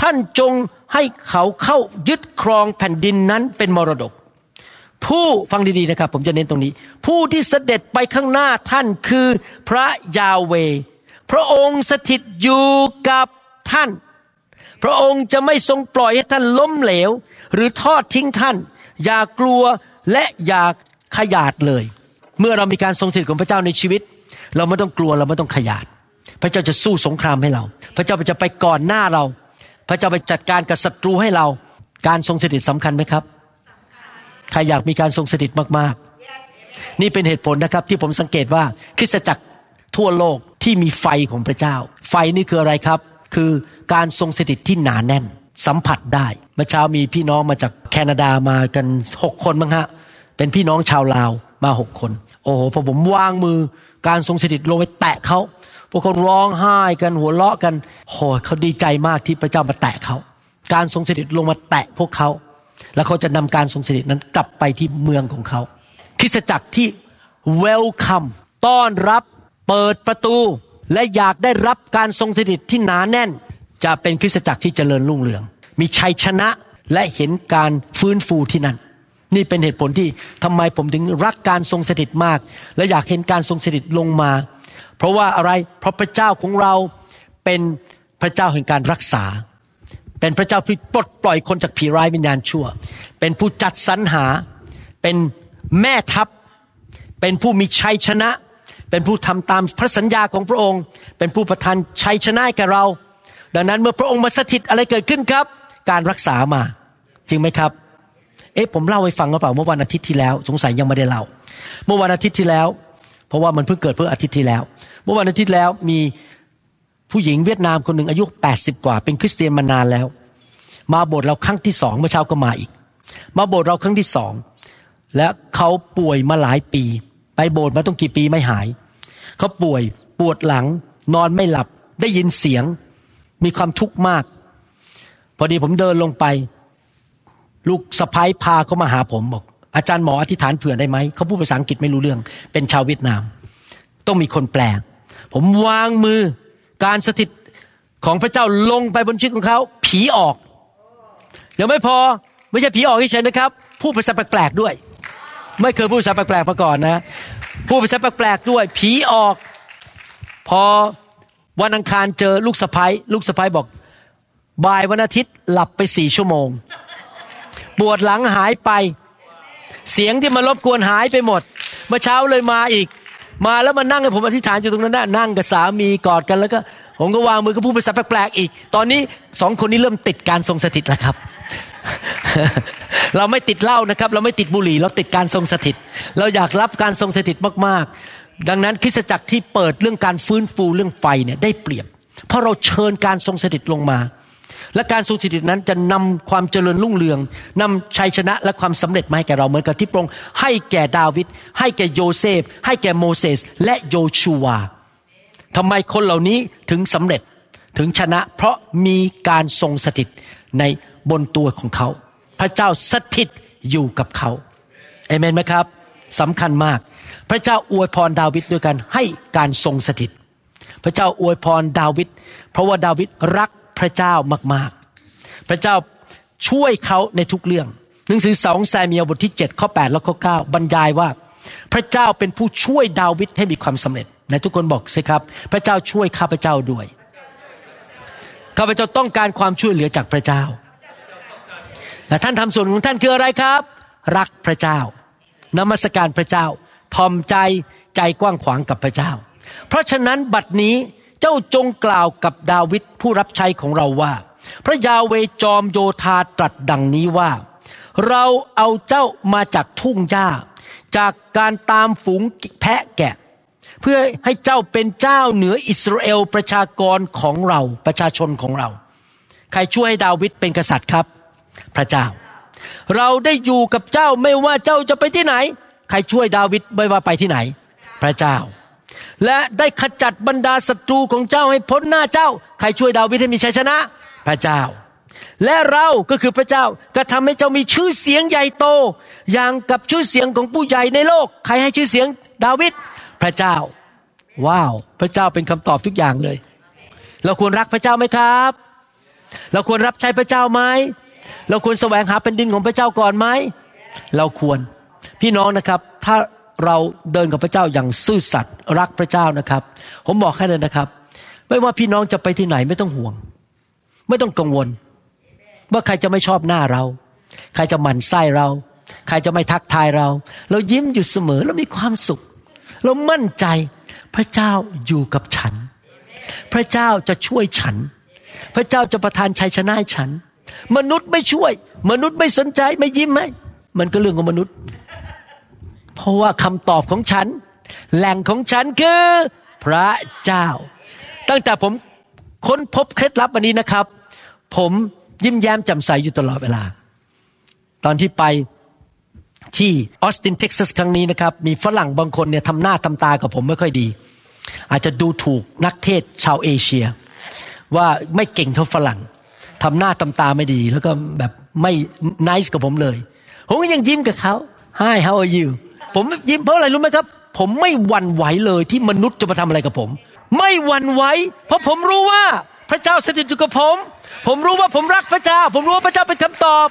ท่านจงให้เขาเข้ายึดครองแผ่นดินนั้นเป็นมรดก ผู้ฟังดีๆนะครับ ผมจะเน้นตรงนี้ ผู้ที่เสด็จไปข้างหน้าท่านคือพระยาเว พระองค์สถิตอยู่กับท่าน พระองค์จะไม่ทรงปล่อยให้ท่านล้มเหลว หรือทอดทิ้งท่าน อย่ากลัวและอย่าขยาดเลย เมื่อเรามีการทรงสถิตของพระเจ้าในชีวิต เราไม่ต้องกลัวเราไม่ต้องขยาด พระเจ้าจะสู้สงครามให้เรา พระเจ้าจะไปก่อนหน้าเรา พระเจ้าไปจัดการกับศัตรูให้เรา การทรงสถิตสำคัญไหมครับใครอยากมีการทรงสถิตมากๆ นี่เป็นเหตุผลนะครับที่ผมสังเกตว่าคริสตจักรทั่วโลกที่มีไฟของพระเจ้า ไฟนี่คืออะไรครับ คือการทรงสถิตที่หนาแน่น สัมผัสได้เมื่อเช้ามีพี่น้องมาจาก แคนาดามากันหกคนมั้งฮะเป็นพี่น้องชาวลาวมาหกคน โอ้โหพอผมวางมือการทรงสถิตลงไปแตะเขาพวกเขาร้องไห้กันหัวเราะกันโอ้เขาดีใจมากที่พระเจ้ามาแตะเขาการทรงสถิตลงมาแตะพวกเขา แล้วเขาจะนำการทรงสถิตนั้นกลับไปที่เมืองของเขาคริสตจักรที่ welcome ต้อนรับเปิดประตู และอยากได้รับการทรงสถิตที่หนาแน่น จะเป็นคริสตจักรที่เจริญรุ่งเรือง มีชัยชนะ และเห็นการฟื้นฟูที่นั่น นี่เป็นเหตุผลที่ทำไมผมถึงรักการทรงสถิตมาก และอยากเห็นการทรงสถิตลงมา เพราะว่าอะไรเพราะพระเจ้าของเราเป็นพระเจ้าแห่งการรักษา เป็นพระเจ้าที่ปลดปล่อยคนจากผีร้ายวิญญาณชั่ว เป็นผู้จัดสรรหา เป็นแม่ทัพ เป็นผู้มีชัยชนะ เป็นผู้ทำตามพระสัญญาของพระองค์ เป็นผู้ประทานชัยชนะให้แก่เรา ดังนั้นเมื่อพระองค์มาสถิตอะไรเกิดขึ้นครับ การรักษามา จริงไหมครับ เอ๊ะผมเล่าให้ฟังหรือเปล่าเมื่อวันอาทิตย์ที่แล้ว สงสัยยังไม่ได้เล่า เมื่อวันอาทิตย์ที่แล้ว เพราะว่ามันเพิ่งเกิดเพื่ออาทิตย์ที่แล้ว เมื่อวันอาทิตย์แล้วมีผู้หญิงเวียดนามคนหนึ่งอายุ 80 กว่า เป็นคริสเตียนมานานแล้ว มาโบสถ์เราครั้งที่สองเมื่อเช้าก็มาอีก มาโบสถ์เราครั้งที่สองและเขาป่วยมาหลายปี ไปโบสถ์มาต้องกี่ปีไม่หาย เขาป่วยปวดหลัง นอนไม่หลับ ได้ยินเสียง มีความทุกข์มาก พอดีผมเดินลงไป ลูกสะพ้ายพาเขามาหาผมบอก อาจารย์หมออธิษฐานเผื่อได้ไหมเขาพูดภาษาอังกฤษไม่รู้เรื่อง เป็นชาวเวียดนาม ต้องมีคนแปลผมวางมือการสถิตของพระเจ้าลงไปบนชีวิตของเขา ผีออกยังไม่พอไม่ใช่ผีออกเฉยๆนะครับ พูดภาษาแปลกๆด้วย ไม่เคยพูดภาษาแปลกๆมาก่อนนะพูดภาษาแปลกๆด้วย ผีออก พอวันอังคารเจอลูกสะพ้ยลูกสะพ้ยบอกบ่ายวันอาทิตย์หลับไปสี่ชั่วโมง ปวดหลังหายไป เสียงที่มารบกวนหายไปหมด เมื่อเช้าเลยมาอีก มาแล้วมานั่งให้ผมอธิษฐานอยู่ตรงนั้นนะนั่งกับสามีกอดกันแล้วก็ ผมก็วางมือก็พูดภาษาแปลกๆอีก ตอนนี้สองคนนี้เริ่มติดการทรงสถิตแล้วครับ เราไม่ติดเหล้านะครับ เราไม่ติดบุหรี่ เราติดการทรงสถิต เราอยากรับการทรงสถิตมากๆ ดังนั้นคริสตจักรที่เปิดเรื่องการฟื้นฟูเรื่องไฟเนี่ยได้เปรียบ เพราะเราเชิญการทรงสถิตลงมา และการทรงสถิตนั้นจะนำความเจริญรุ่งเรืองนำชัยชนะและความสำเร็จมาให้แก่เราเหมือนกับที่พระองค์ให้แก่ดาวิดให้แก่โยเซฟ ให้แก่โมเสสและโยชูวาทำไมคนเหล่านี้ถึงสำเร็จถึงชนะ เพราะมีการทรงสถิตในบนตัวของเขา พระเจ้าสถิตอยู่กับเขาเอเมนไหมครับสำคัญมาก พระเจ้าอวยพรดาวิดด้วยกันให้การทรงสถิต พระเจ้าอวยพรดาวิดเพราะว่าดาวิดรัก พระเจ้ามากๆ พระเจ้าช่วยเขาในทุกเรื่อง หนังสือสองแซมียลบทที่7ข้อ8และข้อ9บรรยายว่า พระเจ้าเป็นผู้ช่วยดาวิดให้มีความสำเร็จในทุกคนบอกสิครับ พระเจ้าช่วยข้าพเจ้าด้วยข้าพเจ้าต้องการความช่วยเหลือจากพระเจ้าและท่านทำส่วนของท่านคืออะไรครับ รักพระเจ้านมัสการพระเจ้าทอมใจใจกว้างขวางกับพระเจ้า เพราะฉะนั้นบัดนี้ เจ้าจงกล่าวกับดาวิดผู้รับใช้ของเราว่า พระยาเวจอมโยธาตรัสดังนี้ว่า เราเอาเจ้ามาจากทุ่งหญ้า จากการตามฝูงแพะแกะ เพื่อให้เจ้าเป็นเจ้าเหนืออิสราเอลประชากรของเราประชาชนของเรา ใครช่วยให้ดาวิดเป็นกษัตริย์ครับ พระเจ้า เราได้อยู่กับเจ้าไม่ว่าเจ้าจะไปที่ไหน ใครช่วยดาวิดไม่ว่าไปที่ไหน พระเจ้า และได้ขจัดบรรดาศัตรูของเจ้าให้พ้นหน้าเจ้า ใครช่วยดาวิดให้มีชัยชนะ พระเจ้า และเราก็คือพระเจ้าก็ทำให้เจ้ามีชื่อเสียงใหญ่โต อย่างกับชื่อเสียงของผู้ใหญ่ในโลก ใครให้ชื่อเสียงดาวิดพระเจ้า ว้าว พระเจ้าเป็นคำตอบทุกอย่างเลย เราควรรักพระเจ้าไหมครับ เราควรรับใช้พระเจ้าไหมเราควรแสวงหาแผ่นดินของพระเจ้าก่อนไหมเราควรพี่น้องนะครับ ถ้า เราเดินกับพระเจ้าอย่างซื่อสัตย์รักพระเจ้านะครับ ผมบอกให้เลยนะครับ ไม่ว่าพี่น้องจะไปที่ไหนไม่ต้องห่วง ไม่ต้องกังวล ว่าใครจะไม่ชอบหน้าเรา ใครจะหมั่นไส้เรา ใครจะไม่ทักทายเรา เรายิ้มอยู่เสมอแล้วมีความสุข เรามั่นใจพระเจ้าอยู่กับฉัน พระเจ้าจะช่วยฉัน พระเจ้าจะประทานชัยชนะให้ฉัน มนุษย์ไม่ช่วย มนุษย์ไม่สนใจไม่ยิ้มไหมมันก็เรื่องของมนุษย์ เพราะว่าคำตอบของฉัน แหล่งของฉันคือพระเจ้า ตั้งแต่ผมค้นพบเคล็ดลับอันนี้นะครับ ผมยิ้มแย้มแจ่มใสอยู่ตลอดเวลา ตอนที่ไปที่ออสตินเท็กซัสครั้งนี้นะครับ มีฝรั่งบางคนเนี่ยทำหน้าทำตากับผมไม่ค่อยดี อาจจะดูถูกนักเทศชาวเอเชีย ว่าไม่เก่งเท่าฝรั่งทำหน้าทำตาไม่ดี แล้วก็แบบไม่นิสกับผมเลย ผมก็ยังยิ้มกับเขา Hi how are you ผมยิ้มเพราะอะไรรู้ไหมครับ ผมไม่หวั่นไหวเลยที่มนุษย์จะมาทำอะไรกับผม ไม่หวั่นไหวเพราะผมรู้ว่าพระเจ้าสถิตอยู่กับผม ผมรู้ว่าผมรักพระเจ้า ผมรู้ว่าพระเจ้าเป็นคำตอบ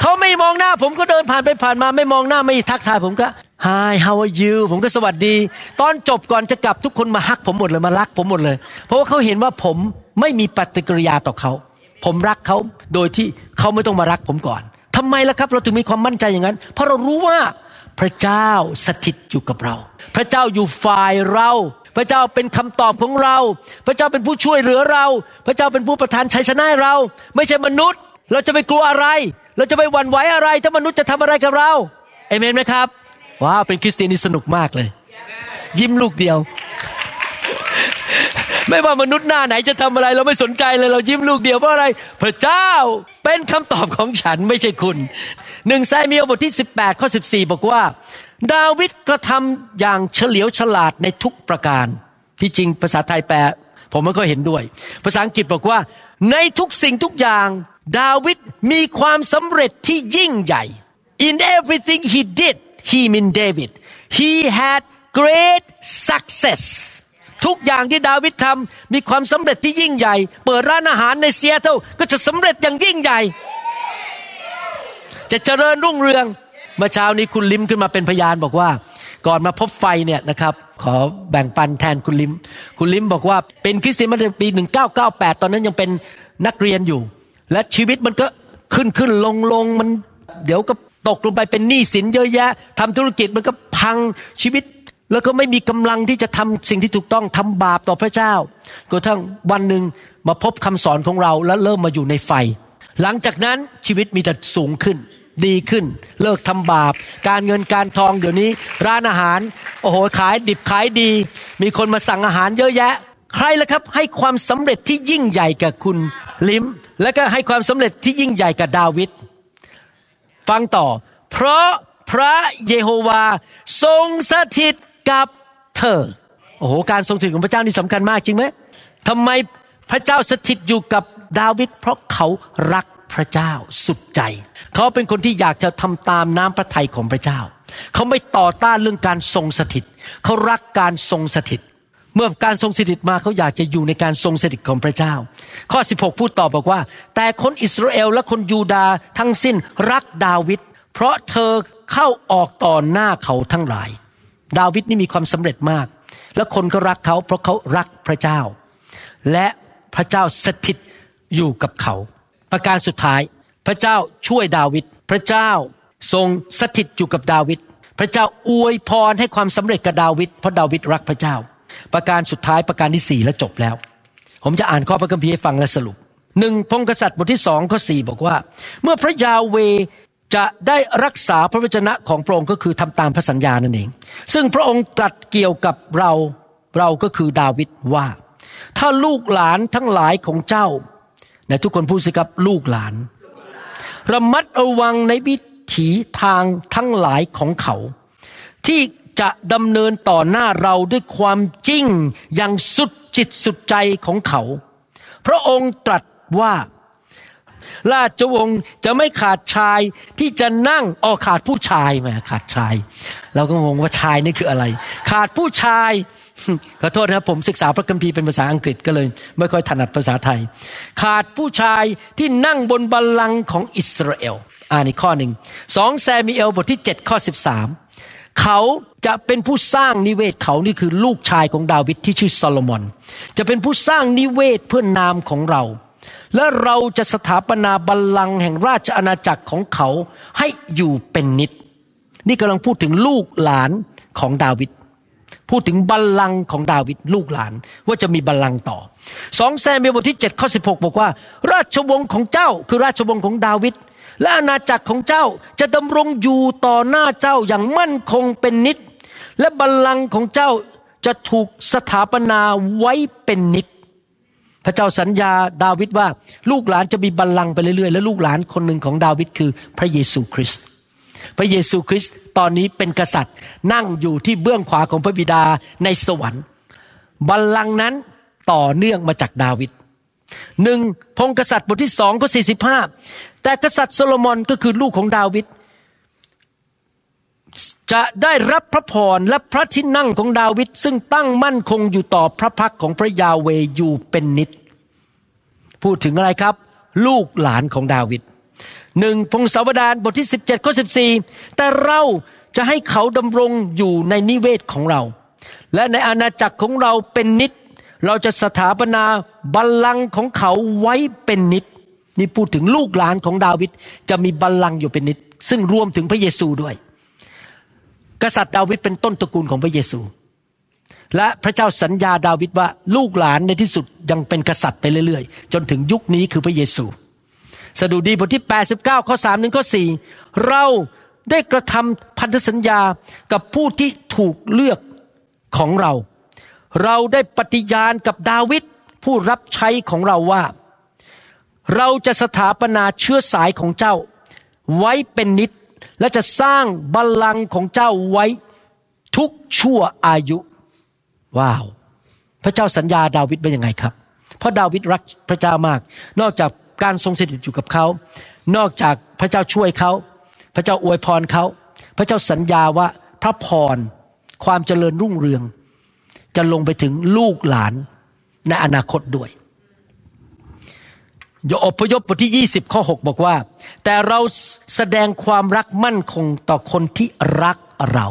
เขาไม่มองหน้า ผมก็เดินผ่านไปผ่านมา ไม่มองหน้าไม่ทักทายผมก็ Hi how are you ผมก็สวัสดี ตอนจบก่อนจะกลับทุกคนมาฮักผมหมดเลยมารักผมหมดเลย เพราะว่าเขาเห็นว่าผมไม่มีปฏิกิริยาต่อเขา ผมรักเขาโดยที่เขาไม่ต้องมารักผมก่อนทำไมล่ะครับ เราถึงมีความมั่นใจอย่างนั้น เพราะเรารู้ว่า พระเจ้าสถิตอยู่กับเรา พระเจ้าอยู่ฝ่ายเรา พระเจ้าเป็นคำตอบของเรา พระเจ้าเป็นผู้ช่วยเหลือเรา พระเจ้าเป็นผู้ประทานชัยชนะเรา ไม่ใช่มนุษย์ เราจะไปกลัวอะไร เราจะไปหวั่นไหวอะไร ถ้ามนุษย์จะทำอะไรกับเราเอเมนไหมครับว้าวเป็นคริสเตียนนี่สนุกมากเลย ยิ้มลูกเดียว ไม่ว่ามนุษย์หน้าไหนจะทำอะไร เราไม่สนใจเลยเรายิ้มลูกเดียวเพราะอะไร พระเจ้าเป็นคำตอบของฉันไม่ใช่คุณหนึ่งไซมีลบทที่ 18ข้อ14 บอกว่า ดาวิดกระทำอย่างเฉลียวฉลาดในทุกประการ ที่จริงภาษาไทยแปล ผมไม่ค่อยเห็นด้วย ภาษาอังกฤษบอกว่า ในทุกสิ่งทุกอย่าง ดาวิดมีความสำเร็จที่ยิ่งใหญ่ in everything he did he mean David he had great success ทุกอย่างที่ดาวิดทำมีความสำเร็จที่ยิ่งใหญ่ เปิดร้านอาหารในเซียเท่าก็จะสำเร็จอย่างยิ่งใหญ่ จะเจริญรุ่งเรืองเมื่อเช้านี้คุณลิมขึ้นมาเป็นพยานบอกว่า ก่อนมาพบไฟเนี่ยนะครับ ขอแบ่งปันแทนคุณลิม คุณลิมบอกว่าเป็นคริสเตียนมาตั้งแต่ปี 1998 ตอนนั้นยังเป็นนักเรียนอยู่ และชีวิตมันก็ขึ้นขึ้นลงลงมัน เดี๋ยวก็ตกลงไปเป็นหนี้สินเยอะแยะทำธุรกิจมันก็พังชีวิต แล้วก็ไม่มีกำลังที่จะทำสิ่งที่ถูกต้องทำบาปต่อพระเจ้ากระทั่งวันหนึ่งมาพบคำสอนของเราและเริ่มมาอยู่ในไฟ หลังจากนั้นชีวิตมีแต่สูงขึ้น ดีขึ้น เลิกทำบาป การเงินการทองเดี๋ยวนี้ ร้านอาหาร โอ้โหขายดิบขายดี มีคนมาสั่งอาหารเยอะแยะ ใครล่ะครับ ให้ความสำเร็จที่ยิ่งใหญ่กับคุณลิม และก็ให้ความสำเร็จที่ยิ่งใหญ่กับดาวิดฟังต่อ เพราะพระเยโฮวาทรงสถิต กับเธอ โอ้โห การทรงสถิตของพระเจ้านี่สำคัญมากจริงไหมทำไมพระเจ้าสถิตอยู่กับดาวิดเพราะเขารักพระเจ้าสุดใจ เขาเป็นคนที่อยากจะทำตามน้ำพระทัยของพระเจ้า เขาไม่ต่อต้านเรื่องการทรงสถิต เขารักการทรงสถิต เมื่อการทรงสถิตมาเขาอยากจะอยู่ในการทรงสถิตของพระเจ้า ข้อ 16 พูดต่อบอกว่า แต่คนอิสราเอลและคนยูดาห์ทั้งสิ้นรักดาวิดเพราะเธอเข้าออกต่อหน้าเขาทั้งหลาย ดาวิดนี่มีความสำเร็จมาก และคนก็รักเขาเพราะเขารักพระเจ้า และพระเจ้าสถิตอยู่กับเขา ประการสุดท้าย พระเจ้าช่วยดาวิดพระเจ้าทรงสถิตอยู่กับดาวิดพระเจ้าอวยพรให้ความสำเร็จกับดาวิดเพราะดาวิดรักพระเจ้า ประการสุดท้ายประการที่สี่แล้วจบแล้ว ผมจะอ่านข้อพระคัมภีร์ให้ฟังและสรุปหนึ่งพงกษัตริย์บทที่สองข้อสี่บอกว่า เมื่อพระยาเว จะได้รักษาพระวจนะของพระองค์ก็คือทำตามพระสัญญานั่นเอง ซึ่งพระองค์ตรัสเกี่ยวกับเราเราก็คือดาวิดว่า ถ้าลูกหลานทั้งหลายของเจ้าไหนทุกคนพูดสิครับลูกหลาน ระมัดระวังในวิถีทางทั้งหลายของเขา ที่จะดำเนินต่อหน้าเราด้วยความจริงอย่างสุดจิตสุดใจของเขา พระองค์ตรัสว่า ราชวงศ์จะไม่ขาดชายที่จะนั่งออขาดผู้ชายแหมขาดชาย เราก็งงว่าชายนี่คืออะไร ขาดผู้ชายขอโทษนะครับผมศึกษาพระคัมภีร์เป็นภาษาอังกฤษก็เลย ไม่ค่อยถนัดภาษาไทย ขาดผู้ชายที่นั่งบนบัลลังก์ของอิสราเอลอ่านอีกข้อหนึ่งสองแซมิเอลบทที่ 7 ข้อ 13 เขาจะเป็นผู้สร้างนิเวศเขานี่คือลูกชายของดาวิดที่ชื่อโซโลมอน จะเป็นผู้สร้างนิเวศเพื่อนนามของเรา และเราจะสถาปนาบัลลังก์แห่งราชอาณาจักรของเขาให้อยู่เป็นนิด นี่กำลังพูดถึงลูกหลานของดาวิดพูดถึงบัลลังก์ของดาวิดลูกหลานว่าจะมีบัลลังก์ต่อสองแซมเอลบทที่7ข้อ16 บอกว่า ราชวงศ์ของเจ้าคือราชวงศ์ของดาวิดและอาณาจักรของเจ้าจะดำรงอยู่ต่อหน้าเจ้าอย่างมั่นคงเป็นนิด และบัลลังก์ของเจ้าจะถูกสถาปนาไว้เป็นนิด พระเจ้าสัญญาดาวิดว่า ลูกหลานจะมีบัลลังก์ไปเรื่อยๆ และลูกหลานคนหนึ่งของดาวิดคือพระเยซูคริสต์พระเยซูคริสต์ตอนนี้เป็นกษัตริย์นั่งอยู่ที่เบื้องขวาของพระบิดาในสวรรค์ บัลลังก์นั้นต่อเนื่องมาจากดาวิดหนึ่งพงกษัตริย์บทที่สองข้อสี่สิบห้าแต่กษัตริย์โซโลมอนก็คือลูกของดาวิด จะได้รับพระพรและพระที่นั่งของดาวิดซึ่งตั้งมั่นคงอยู่ต่อพระพักของพระยาเวอยู่เป็นนิด พูดถึงอะไรครับ ลูกหลานของดาวิดหนึ่งพงศาวดารบทที่ 17ข้อ14 แต่เราจะให้เขาดำรงอยู่ในนิเวศของเรา และในอาณาจักรของเราเป็นนิด เราจะสถาปนาบัลลังก์ของเขาไว้เป็นนิด นี่พูดถึงลูกหลานของดาวิดจะมีบัลลังก์อยู่เป็นนิด ซึ่งรวมถึงพระเยซูด้วย กษัตริย์ดาวิดเป็นต้นตระกูลของพระเยซู และพระเจ้าสัญญาดาวิดว่าลูกหลานในที่สุดยังเป็นกษัตริย์ไปเรื่อยๆ จนถึงยุคนี้คือพระเยซู สดุดีบทที่ 89 ข้อ3ถึงข้อ 4 เราได้กระทำพันธสัญญากับผู้ที่ถูกเลือกของเรา เราได้ปฏิญาณกับดาวิดผู้รับใช้ของเราว่า เราจะสถาปนาเชื้อสายของเจ้า ไว้เป็นนิด และจะสร้างบัลลังก์ของเจ้าไว้ทุกชั่วอายุ ว้าว พระเจ้าสัญญาดาวิดเป็นยังไงครับ เพราะดาวิดรักพระเจ้ามาก นอกจากการทรงสถิตอยู่กับเขา นอกจากพระเจ้าช่วยเขา พระเจ้าอวยพรเขา พระเจ้าสัญญาว่าพระพร ความเจริญรุ่งเรือง จะลงไปถึงลูกหลานในอนาคตด้วย ยอพยพบทที่ 20 ข้อ 6 บอกว่า แต่เราแสดงความรักมั่นคงต่อคนที่รักเรา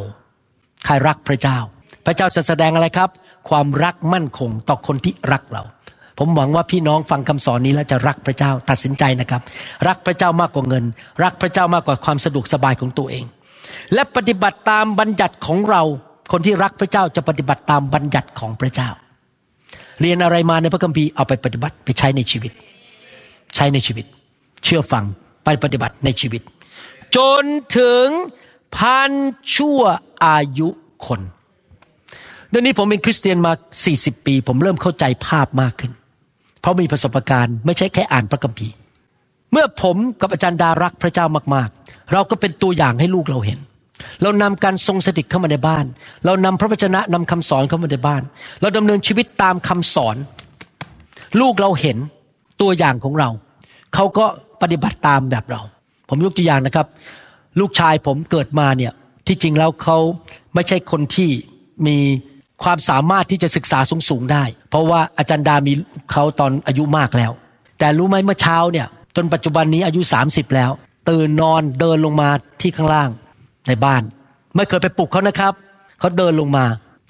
ใครรักพระเจ้า พระเจ้าจะแสดงอะไรครับ ความรักมั่นคงต่อคนที่รักเรา ผมหวังว่าพี่น้องฟังคำสอนนี้แล้วจะรักพระเจ้าตัดสินใจนะครับ รักพระเจ้ามากกว่าเงิน รักพระเจ้ามากกว่าความสะดวกสบายของตัวเอง และปฏิบัติตามบัญญัติของเรา คนที่รักพระเจ้าจะปฏิบัติตามบัญญัติของพระเจ้า เรียนอะไรมาในพระคัมภีร์เอาไปปฏิบัติไปใช้ในชีวิต ใช้ในชีวิต เชื่อฟังไปปฏิบัติในชีวิต จนถึงพันชั่วอายุคนเดี๋ยวนี้ผมเป็นคริสเตียนมา 40 ปี ผมเริ่มเข้าใจภาพมากขึ้น เพราะมีประสบการณ์ไม่ใช่แค่อ่านพระคัมภีร์ เมื่อผมกับอาจารย์ดารักพระเจ้ามากๆ เราก็เป็นตัวอย่างให้ลูกเราเห็น เรานำการทรงสถิตเข้ามาในบ้าน เรานำพระวจนะนำคำสอนเข้ามาในบ้าน เราดำเนินชีวิตตามคำสอน ลูกเราเห็น ตัวอย่างของเรา เขาก็ปฏิบัติตามแบบเรา ผมยกตัวอย่างนะครับ ลูกชายผมเกิดมาเนี่ยที่จริงแล้วเขาไม่ใช่คนที่มีความสามารถที่จะศึกษาสูงๆได้ เพราะว่าอาจารย์ดามีเขาตอนอายุมากแล้ว แต่รู้ไหมเมื่อเช้าเนี่ย จนปัจจุบันนี้อายุ 30 แล้ว ตื่นนอนเดินลงมาที่ข้างล่างในบ้าน ไม่เคยไปปลุกเขานะครับ เขาเดินลงมา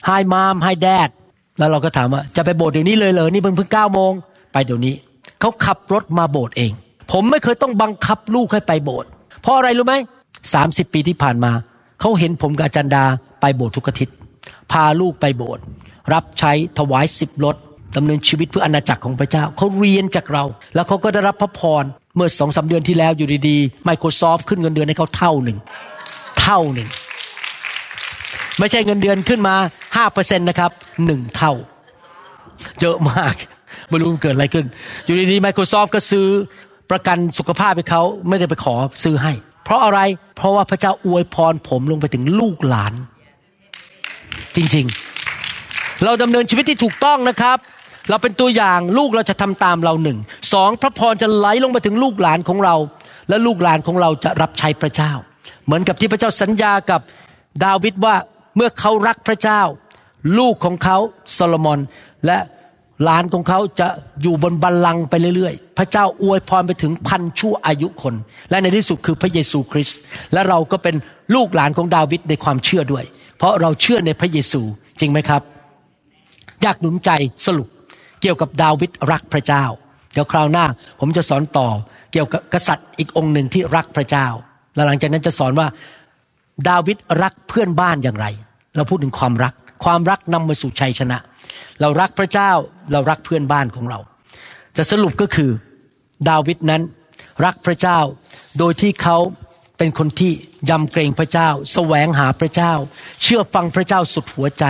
Hi mom Hi dad แล้วเราก็ถามว่าจะไปโบสถ์เดี๋ยวนี้เลยเหรอนี่เพิ่งเพิ่งเก้าโมงไปเดี๋ยวนี้ เขาขับรถมาโบสถ์เอง ผมไม่เคยต้องบังคับลูกให้ไปโบสถ์เพราะอะไรรู้ไหมสามสิบปีที่ผ่านมา เขาเห็นผมกับอาจารย์ดาไปโบสถ์ทุกอาทิตย์ พาลูกไปโบสถ์รับใช้ถวายสิบรถดำเนินชีวิตเพื่ออาณาจักรของพระเจ้า เขาเรียนจากเรา แล้วเขาก็ได้รับพระพร เมื่อสองสาเดือนที่แล้วอยู่ดีๆ Microsoft ขึ้นเงินเดือนให้เขาเท่าหนึ่ง เท่าหนึ่ง ไม่ใช่เงินเดือนขึ้นมาห้าเปอร์เซ็นต์นะครับหนึ่งเท่า เยอะมาก ไม่รู้มันเกิดอะไรขึ้น อยู่ดีๆ Microsoft ก็ซื้อประกันสุขภาพให้เขาไม่ได้ไปขอซื้อให้ เพราะอะไรเพราะว่าพระเจ้าอวยพรผมลงไปถึงลูกหลาน จริงๆ เราดำเนินชีวิตที่ถูกต้องนะครับ เราเป็นตัวอย่างลูกเราจะทำตามเราหนึ่งสองพระพรจะไหลลงไปถึงลูกหลานของเรา และลูกหลานของเราจะรับใช้พระเจ้า เหมือนกับที่พระเจ้าสัญญากับดาวิดว่าเมื่อเขารักพระเจ้า ลูกของเขาโซโลมอนและ หลานของเขาจะอยู่บนบัลลังก์ไปเรื่อยๆ พระเจ้าอวยพรไปถึงพันชั่วอายุคน และในที่สุดคือพระเยซูคริสต์และเราก็เป็นลูกหลานของดาวิดในความเชื่อด้วย เพราะเราเชื่อในพระเยซูจริงไหมครับ อยากหนุนใจสรุปเกี่ยวกับดาวิดรักพระเจ้า เดี๋ยวคราวหน้าผมจะสอนต่อเกี่ยวกับกษัตริย์อีกองค์หนึ่งที่รักพระเจ้าและหลังจากนั้นจะสอนว่าดาวิดรักเพื่อนบ้านอย่างไร เราพูดถึงความรัก ความรักนำมาสู่ชัยชนะ เรารักพระเจ้าเรารักเพื่อนบ้านของเราจะสรุปก็คือดาวิดนั้นรักพระเจ้าโดยที่เขาเป็นคนที่ยำเกรงพระเจ้า แสวงหาพระเจ้า เชื่อฟังพระเจ้าสุดหัวใจ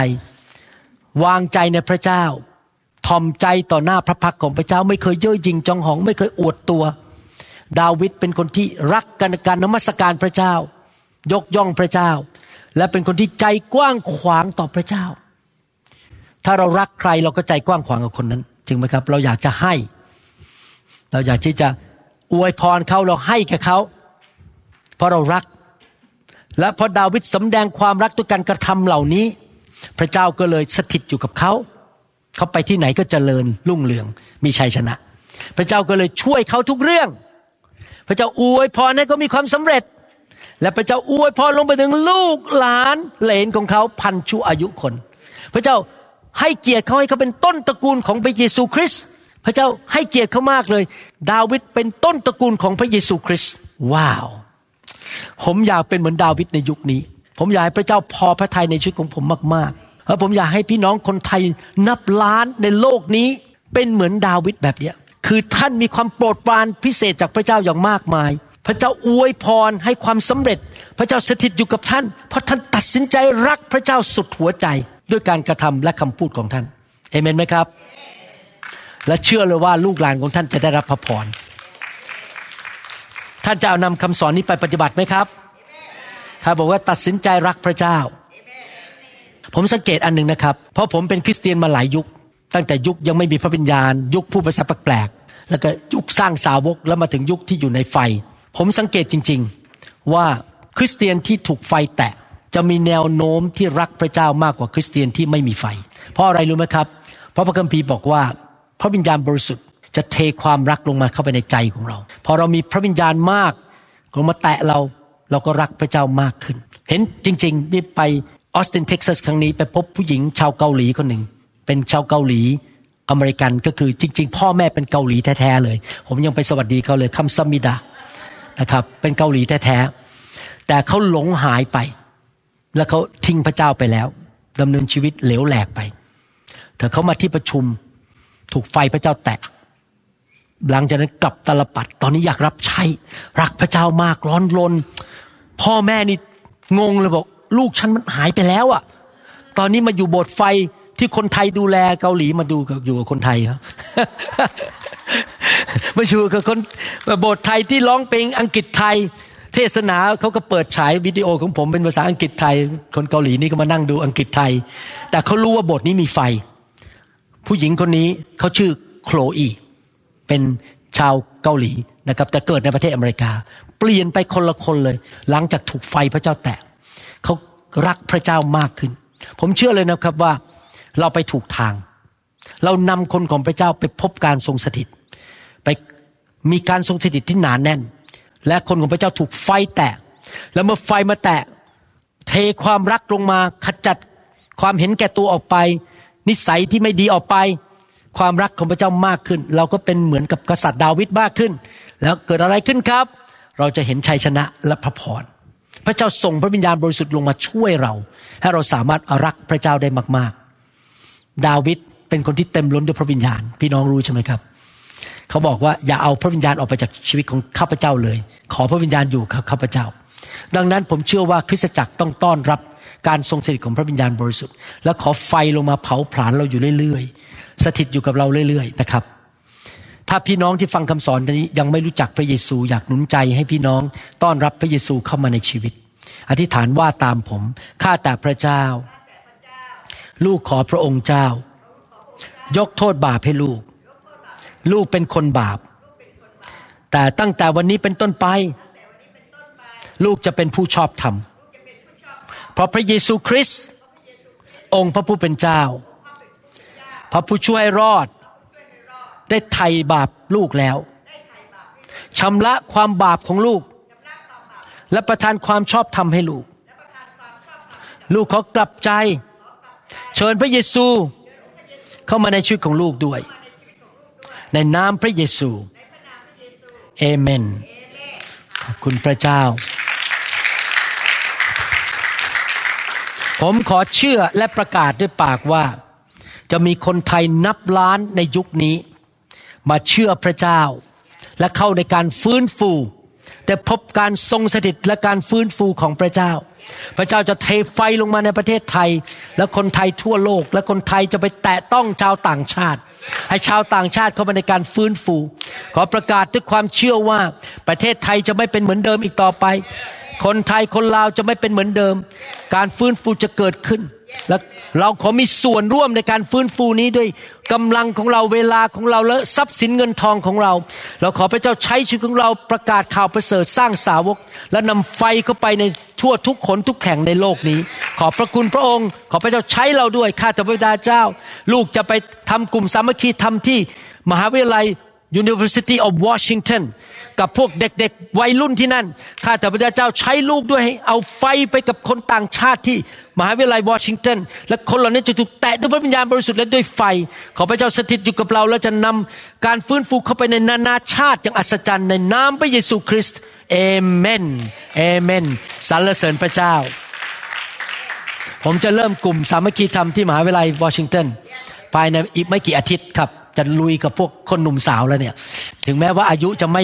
วางใจในพระเจ้าทอมใจต่อหน้าพระพักของพระเจ้า ไม่เคยเย่อหยิ่งจองหอง ไม่เคยอวดตัว ดาวิดเป็นคนที่รักกันการนมัสการพระเจ้า ยกย่องพระเจ้า และเป็นคนที่ใจกว้างขวางต่อพระเจ้า ถ้าเรารักใครเราก็ใจกว้างขวางกับคนนั้นจริงไหมครับ เราอยากจะให้ เราอยากที่จะอวยพรเขาเราให้แก่เขา เพราะเรารัก และพอดาวิดสำแดงความรักด้วยการกระทำเหล่านี้ พระเจ้าก็เลยสถิตอยู่กับเขาเขาไปที่ไหนก็เจริญรุ่งเรืองมีชัยชนะ พระเจ้าก็เลยช่วยเขาทุกเรื่อง พระเจ้าอวยพรให้เขามีความสำเร็จ และพระเจ้าอวยพรลงไปถึงลูกหลานเหลนของเขาพันชั่วอายุคน พระเจ้า ให้เกียรติเขาให้เขาเป็นต้นตระกูลของพระเยซูคริสต์พระเจ้าให้เกียรติเขามากเลย ดาวิดเป็นต้นตระกูลของพระเยซูคริสต์ว้าว ผมอยากเป็นเหมือนดาวิดในยุคนี้ ผมอยากให้พระเจ้าพอพระทัยในชีวิตของผมมากๆแล้วผมอยากให้พี่น้องคนไทยนับล้านในโลกนี้ เป็นเหมือนดาวิดแบบเนี้ยคือท่านมีความโปรดปรานพิเศษจากพระเจ้าอย่างมากมาย พระเจ้าอวยพรให้ความสำเร็จ พระเจ้าสถิตอยู่กับท่าน เพราะท่านตัดสินใจรักพระเจ้าสุดหัวใจ ด้วยการกระทำและคำพูดของท่านเอเมนไหมครับ และเชื่อเลยว่าลูกหลานของท่านจะได้รับพระพรท่านจะเอานำคำสอนนี้ไปปฏิบัติไหมครับครับบอกว่าตัดสินใจรักพระเจ้า ผมสังเกตอันหนึ่งนะครับ เพราะผมเป็นคริสเตียนมาหลายยุค ตั้งแต่ยุคยังไม่มีพระวิญญาณ ยุคผู้ภาษาแปลกๆแล้วก็ยุคสร้างสาวกแล้วมาถึงยุคที่อยู่ในไฟ ผมสังเกตจริง ๆ ว่าคริสเตียนที่ถูกไฟแตะ จะมีแนวโน้มที่รักพระเจ้ามากกว่าคริสเตียนที่ไม่มีไฟ เพราะอะไรรู้ไหมครับ เพราะพระคัมภีร์บอกว่า พระวิญญาณบริสุทธิ์จะเทความรักลงมาเข้าไปในใจของเรา พอเรามีพระวิญญาณมากลงมาแตะเราเราก็รักพระเจ้ามากขึ้น เห็นจริงๆนี่ไปออสตินเท็กซัสครั้งนี้ไปพบผู้หญิงชาวเกาหลีคนหนึ่ง เป็นชาวเกาหลีอเมริกันก็คือจริง ๆ พ่อแม่เป็นเกาหลีแท้ๆเลย ผมยังไปสวัสดีเขาเลยคำซัมมิดานะครับเป็นเกาหลีแท้ๆแต่เขาหลงหายไป แล้วเขาทิ้งพระเจ้าไปแล้วดำเนินชีวิตเหลวแหลกไปแต่เขามาที่ประชุมถูกไฟพระเจ้าแตะหลังจากนั้นกลับตลปัดตอนนี้อยากรับใช้รักพระเจ้ามากร้อนรนพ่อแม่นี่งงเลยบอก ลูกฉันมันหายไปแล้วอะ่ะ ตอนนี้มาอยู่โบสถ์ไฟที่คนไทยดูแลเกาหลีมาดูกับอยู่กับคนไทยครับมาอยู่กับคนโบสถ์ไทยที่ร้องเพลงอังกฤษไทย เทศนาเขาก็เปิดฉายวิดีโอของผมเป็นภาษาอังกฤษไทย คนเกาหลีนี่ก็มานั่งดูอังกฤษไทย แต่เขารู้ว่าบสถ์นี้มีไฟ ผู้หญิงคนนี้เขาชื่อโคลอีเป็นชาวเกาหลีนะครับแต่เกิดในประเทศอเมริกา เปลี่ยนไปคนละคนเลย หลังจากถูกไฟพระเจ้าแตะเขารักพระเจ้ามากขึ้น ผมเชื่อเลยนะครับว่าเราไปถูกทาง เรานำคนของพระเจ้าไปพบการทรงสถิต ไปมีการทรงสถิตที่หนานแน่น และคนของพระเจ้าถูกไฟแตะ แล้วเมื่อไฟมาแตะ เทความรักลงมาขจัดความเห็นแก่ตัวออกไป นิสัยที่ไม่ดีออกไป ความรักของพระเจ้ามากขึ้น เราก็เป็นเหมือนกับกษัตริย์ดาวิดมากขึ้น แล้วเกิดอะไรขึ้นครับ เราจะเห็นชัยชนะและพระพรพระเจ้าส่งพระวิญญาณบริสุทธิ์ลงมาช่วยเรา ให้เราสามารถรักพระเจ้าได้มาก ๆ ดาวิดเป็นคนที่เต็มล้นด้วยพระวิญญาณ พี่น้องรู้ใช่ไหมครับ เขาบอกว่าอย่าเอาพระวิญญาณออกไปจากชีวิตของข้าพเจ้าเลย ขอพระวิญญาณอยู่กับข้าพเจ้า ดังนั้นผมเชื่อว่าคริสตจักรต้องต้อนรับการทรงสถิตของพระวิญญาณบริสุทธิ์ และขอไฟลงมาเผาผลาญเราอยู่เรื่อยๆ สถิตอยู่กับเราเรื่อยๆนะครับ ถ้าพี่น้องที่ฟังคำสอนนี้ยังไม่รู้จักพระเยซูอยากหนุนใจให้พี่น้องต้อนรับพระเยซูเข้ามาในชีวิต อธิษฐานว่าตามผมข้าแต่พระเจ้า ลูกขอพระองค์เจ้า ยกโทษบาปให้ลูก ลูกเป็นคนบาป แต่ตั้งแต่วันนี้เป็นต้นไป ลูกจะเป็นผู้ชอบธรรม เพราะพระเยซูคริสต์องค์พระผู้เป็นเจ้า พระผู้ช่วยรอด ได้ไถ่บาปลูกแล้วชำระความบาปของลูก และประทานความชอบธรรมให้ลูก ลูกเขากลับใจ เชิญพระเยซูเข้ามาในชีวิตของลูกด้วย ในนามพระเยซูเอเมนขอบคุณพระเจ้า ผมขอเชื่อและประกาศด้วยปากว่า จะมีคนไทยนับล้านในยุคนี้ มาเชื่อพระเจ้า และเข้าในการฟื้นฟู แต่พบการทรงสถิตและการฟื้นฟูของพระเจ้า พระเจ้าจะเทไฟลงมาในประเทศไทย และคนไทยทั่วโลก และคนไทยจะไปแตะต้องชาวต่างชาติ ให้ชาวต่างชาติเข้ามาในการฟื้นฟู ขอประกาศด้วยความเชื่อว่าประเทศไทยจะไม่เป็นเหมือนเดิมอีกต่อไป คนไทยคนลาวจะไม่เป็นเหมือนเดิม การฟื้นฟูจะเกิดขึ้น และเราขอมีส่วนร่วมในการฟื้นฟูนี้ด้วยกำลังของเราเวลาของเราและทรัพย์สินเงินทองของเรา เราขอพระเจ้าใช้ชีวิตของเราประกาศข่าวประเสริฐสร้างสาวก และนำไฟเข้าไปในทั่วทุกขนทุกแห่งในโลกนี้ ขอพระคุณพระองค์ ขอพระเจ้าใช้เราด้วยข้าแต่พระดาเจ้า ลูกจะไปทำกลุ่มสามัคคีทำที่มหาวิทยาลัย University of Washington กับพวกเด็กๆวัยรุ่นที่นั่น ข้าแต่พระเจ้าใช้ลูกด้วยให้เอาไฟไปกับคนต่างชาติที่ มหาวิทยาลัยวอชิงตันและคนเหล่านี้จะถูกแตะด้วยพระวิญญาณบริสุทธิ์และด้วยไฟ ขอพระเจ้าสถิตอยู่กับเรา และจะนำการฟื้นฟูเข้าไปในนานาชาติอย่างอัศจรรย์ในนามพระเยซูคริสต์เอเมนเอเมนสรรเสริญพระเจ้า ผมจะเริ่มกลุ่มสามัคคีธรรมที่มหาวิทยาลัยวอชิงตันภายในอีกไม่กี่อาทิตย์ครับ จะลุยกับพวกคนหนุ่มสาวแล้วเนี่ย ถึงแม้ว่าอายุจะไม่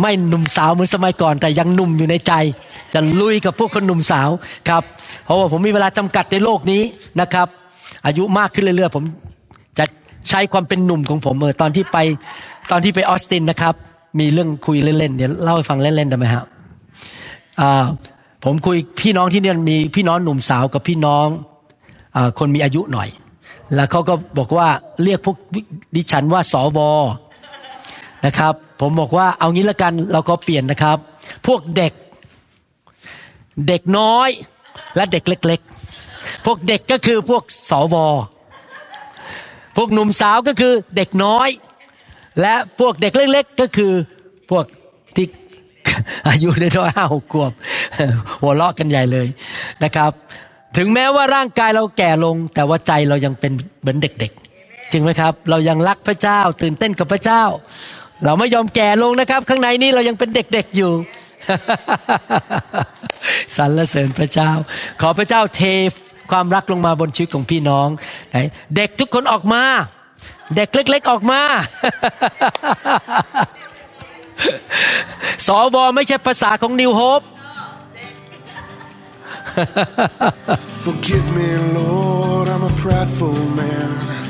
ไม่หนุ่มสาวเหมือนสมัยก่อน แต่ยังหนุ่มอยู่ในใจ จะลุยกับพวกคนหนุ่มสาวครับเพราะว่าผมมีเวลาจำกัดในโลกนี้นะครับ อายุมากขึ้นเรื่อยๆ ผมจะใช้ความเป็นหนุ่มของผมเออตอนที่ไปตอนที่ไปออสตินนะครับ มีเรื่องคุยเล่นๆเดี๋ยวเล่าให้ฟังเล่นๆได้ไหมครับผมคุยพี่น้องที่เนี่ยมีพี่น้องหนุ่มสาวกับพี่น้องอคนมีอายุหน่อย แล้วเขาก็บอกว่าเรียกพวกดิฉันว่าสว นะครับ ผมบอกว่าเอางี้ละกันเราก็เปลี่ยนนะครับ พวกเด็ก เด็กน้อยและเด็กเล็ก ๆ พวกเด็กก็คือพวกสวพวกหนุ่มสาวก็คือเด็กน้อย และพวกเด็กเล็ก ๆ ก็คือพวกที่อายุน้อยห้าหกขวบ หัวเราะกันใหญ่เลยนะครับ ถึงแม้ว่าร่างกายเราแก่ลง แต่ว่าใจเรายังเป็นเหมือนเด็ก ๆจริงไหมครับ เรายังรักพระเจ้า ตื่นเต้นกับพระเจ้า เราไม่ยอมแก่ลงนะครับ ข้างในนี้เรายังเป็นเด็กๆอยู่สรรเสริญพระเจ้า ขอพระเจ้าเทความรักลงมาบนชีวิตของพี่น้องเด็กทุกคนออกมา เด็กเล็ก ๆออกมาสอบอไม่ใช่ภาษาของนิวโฮป Forgive me, Lord, I'm a prideful man.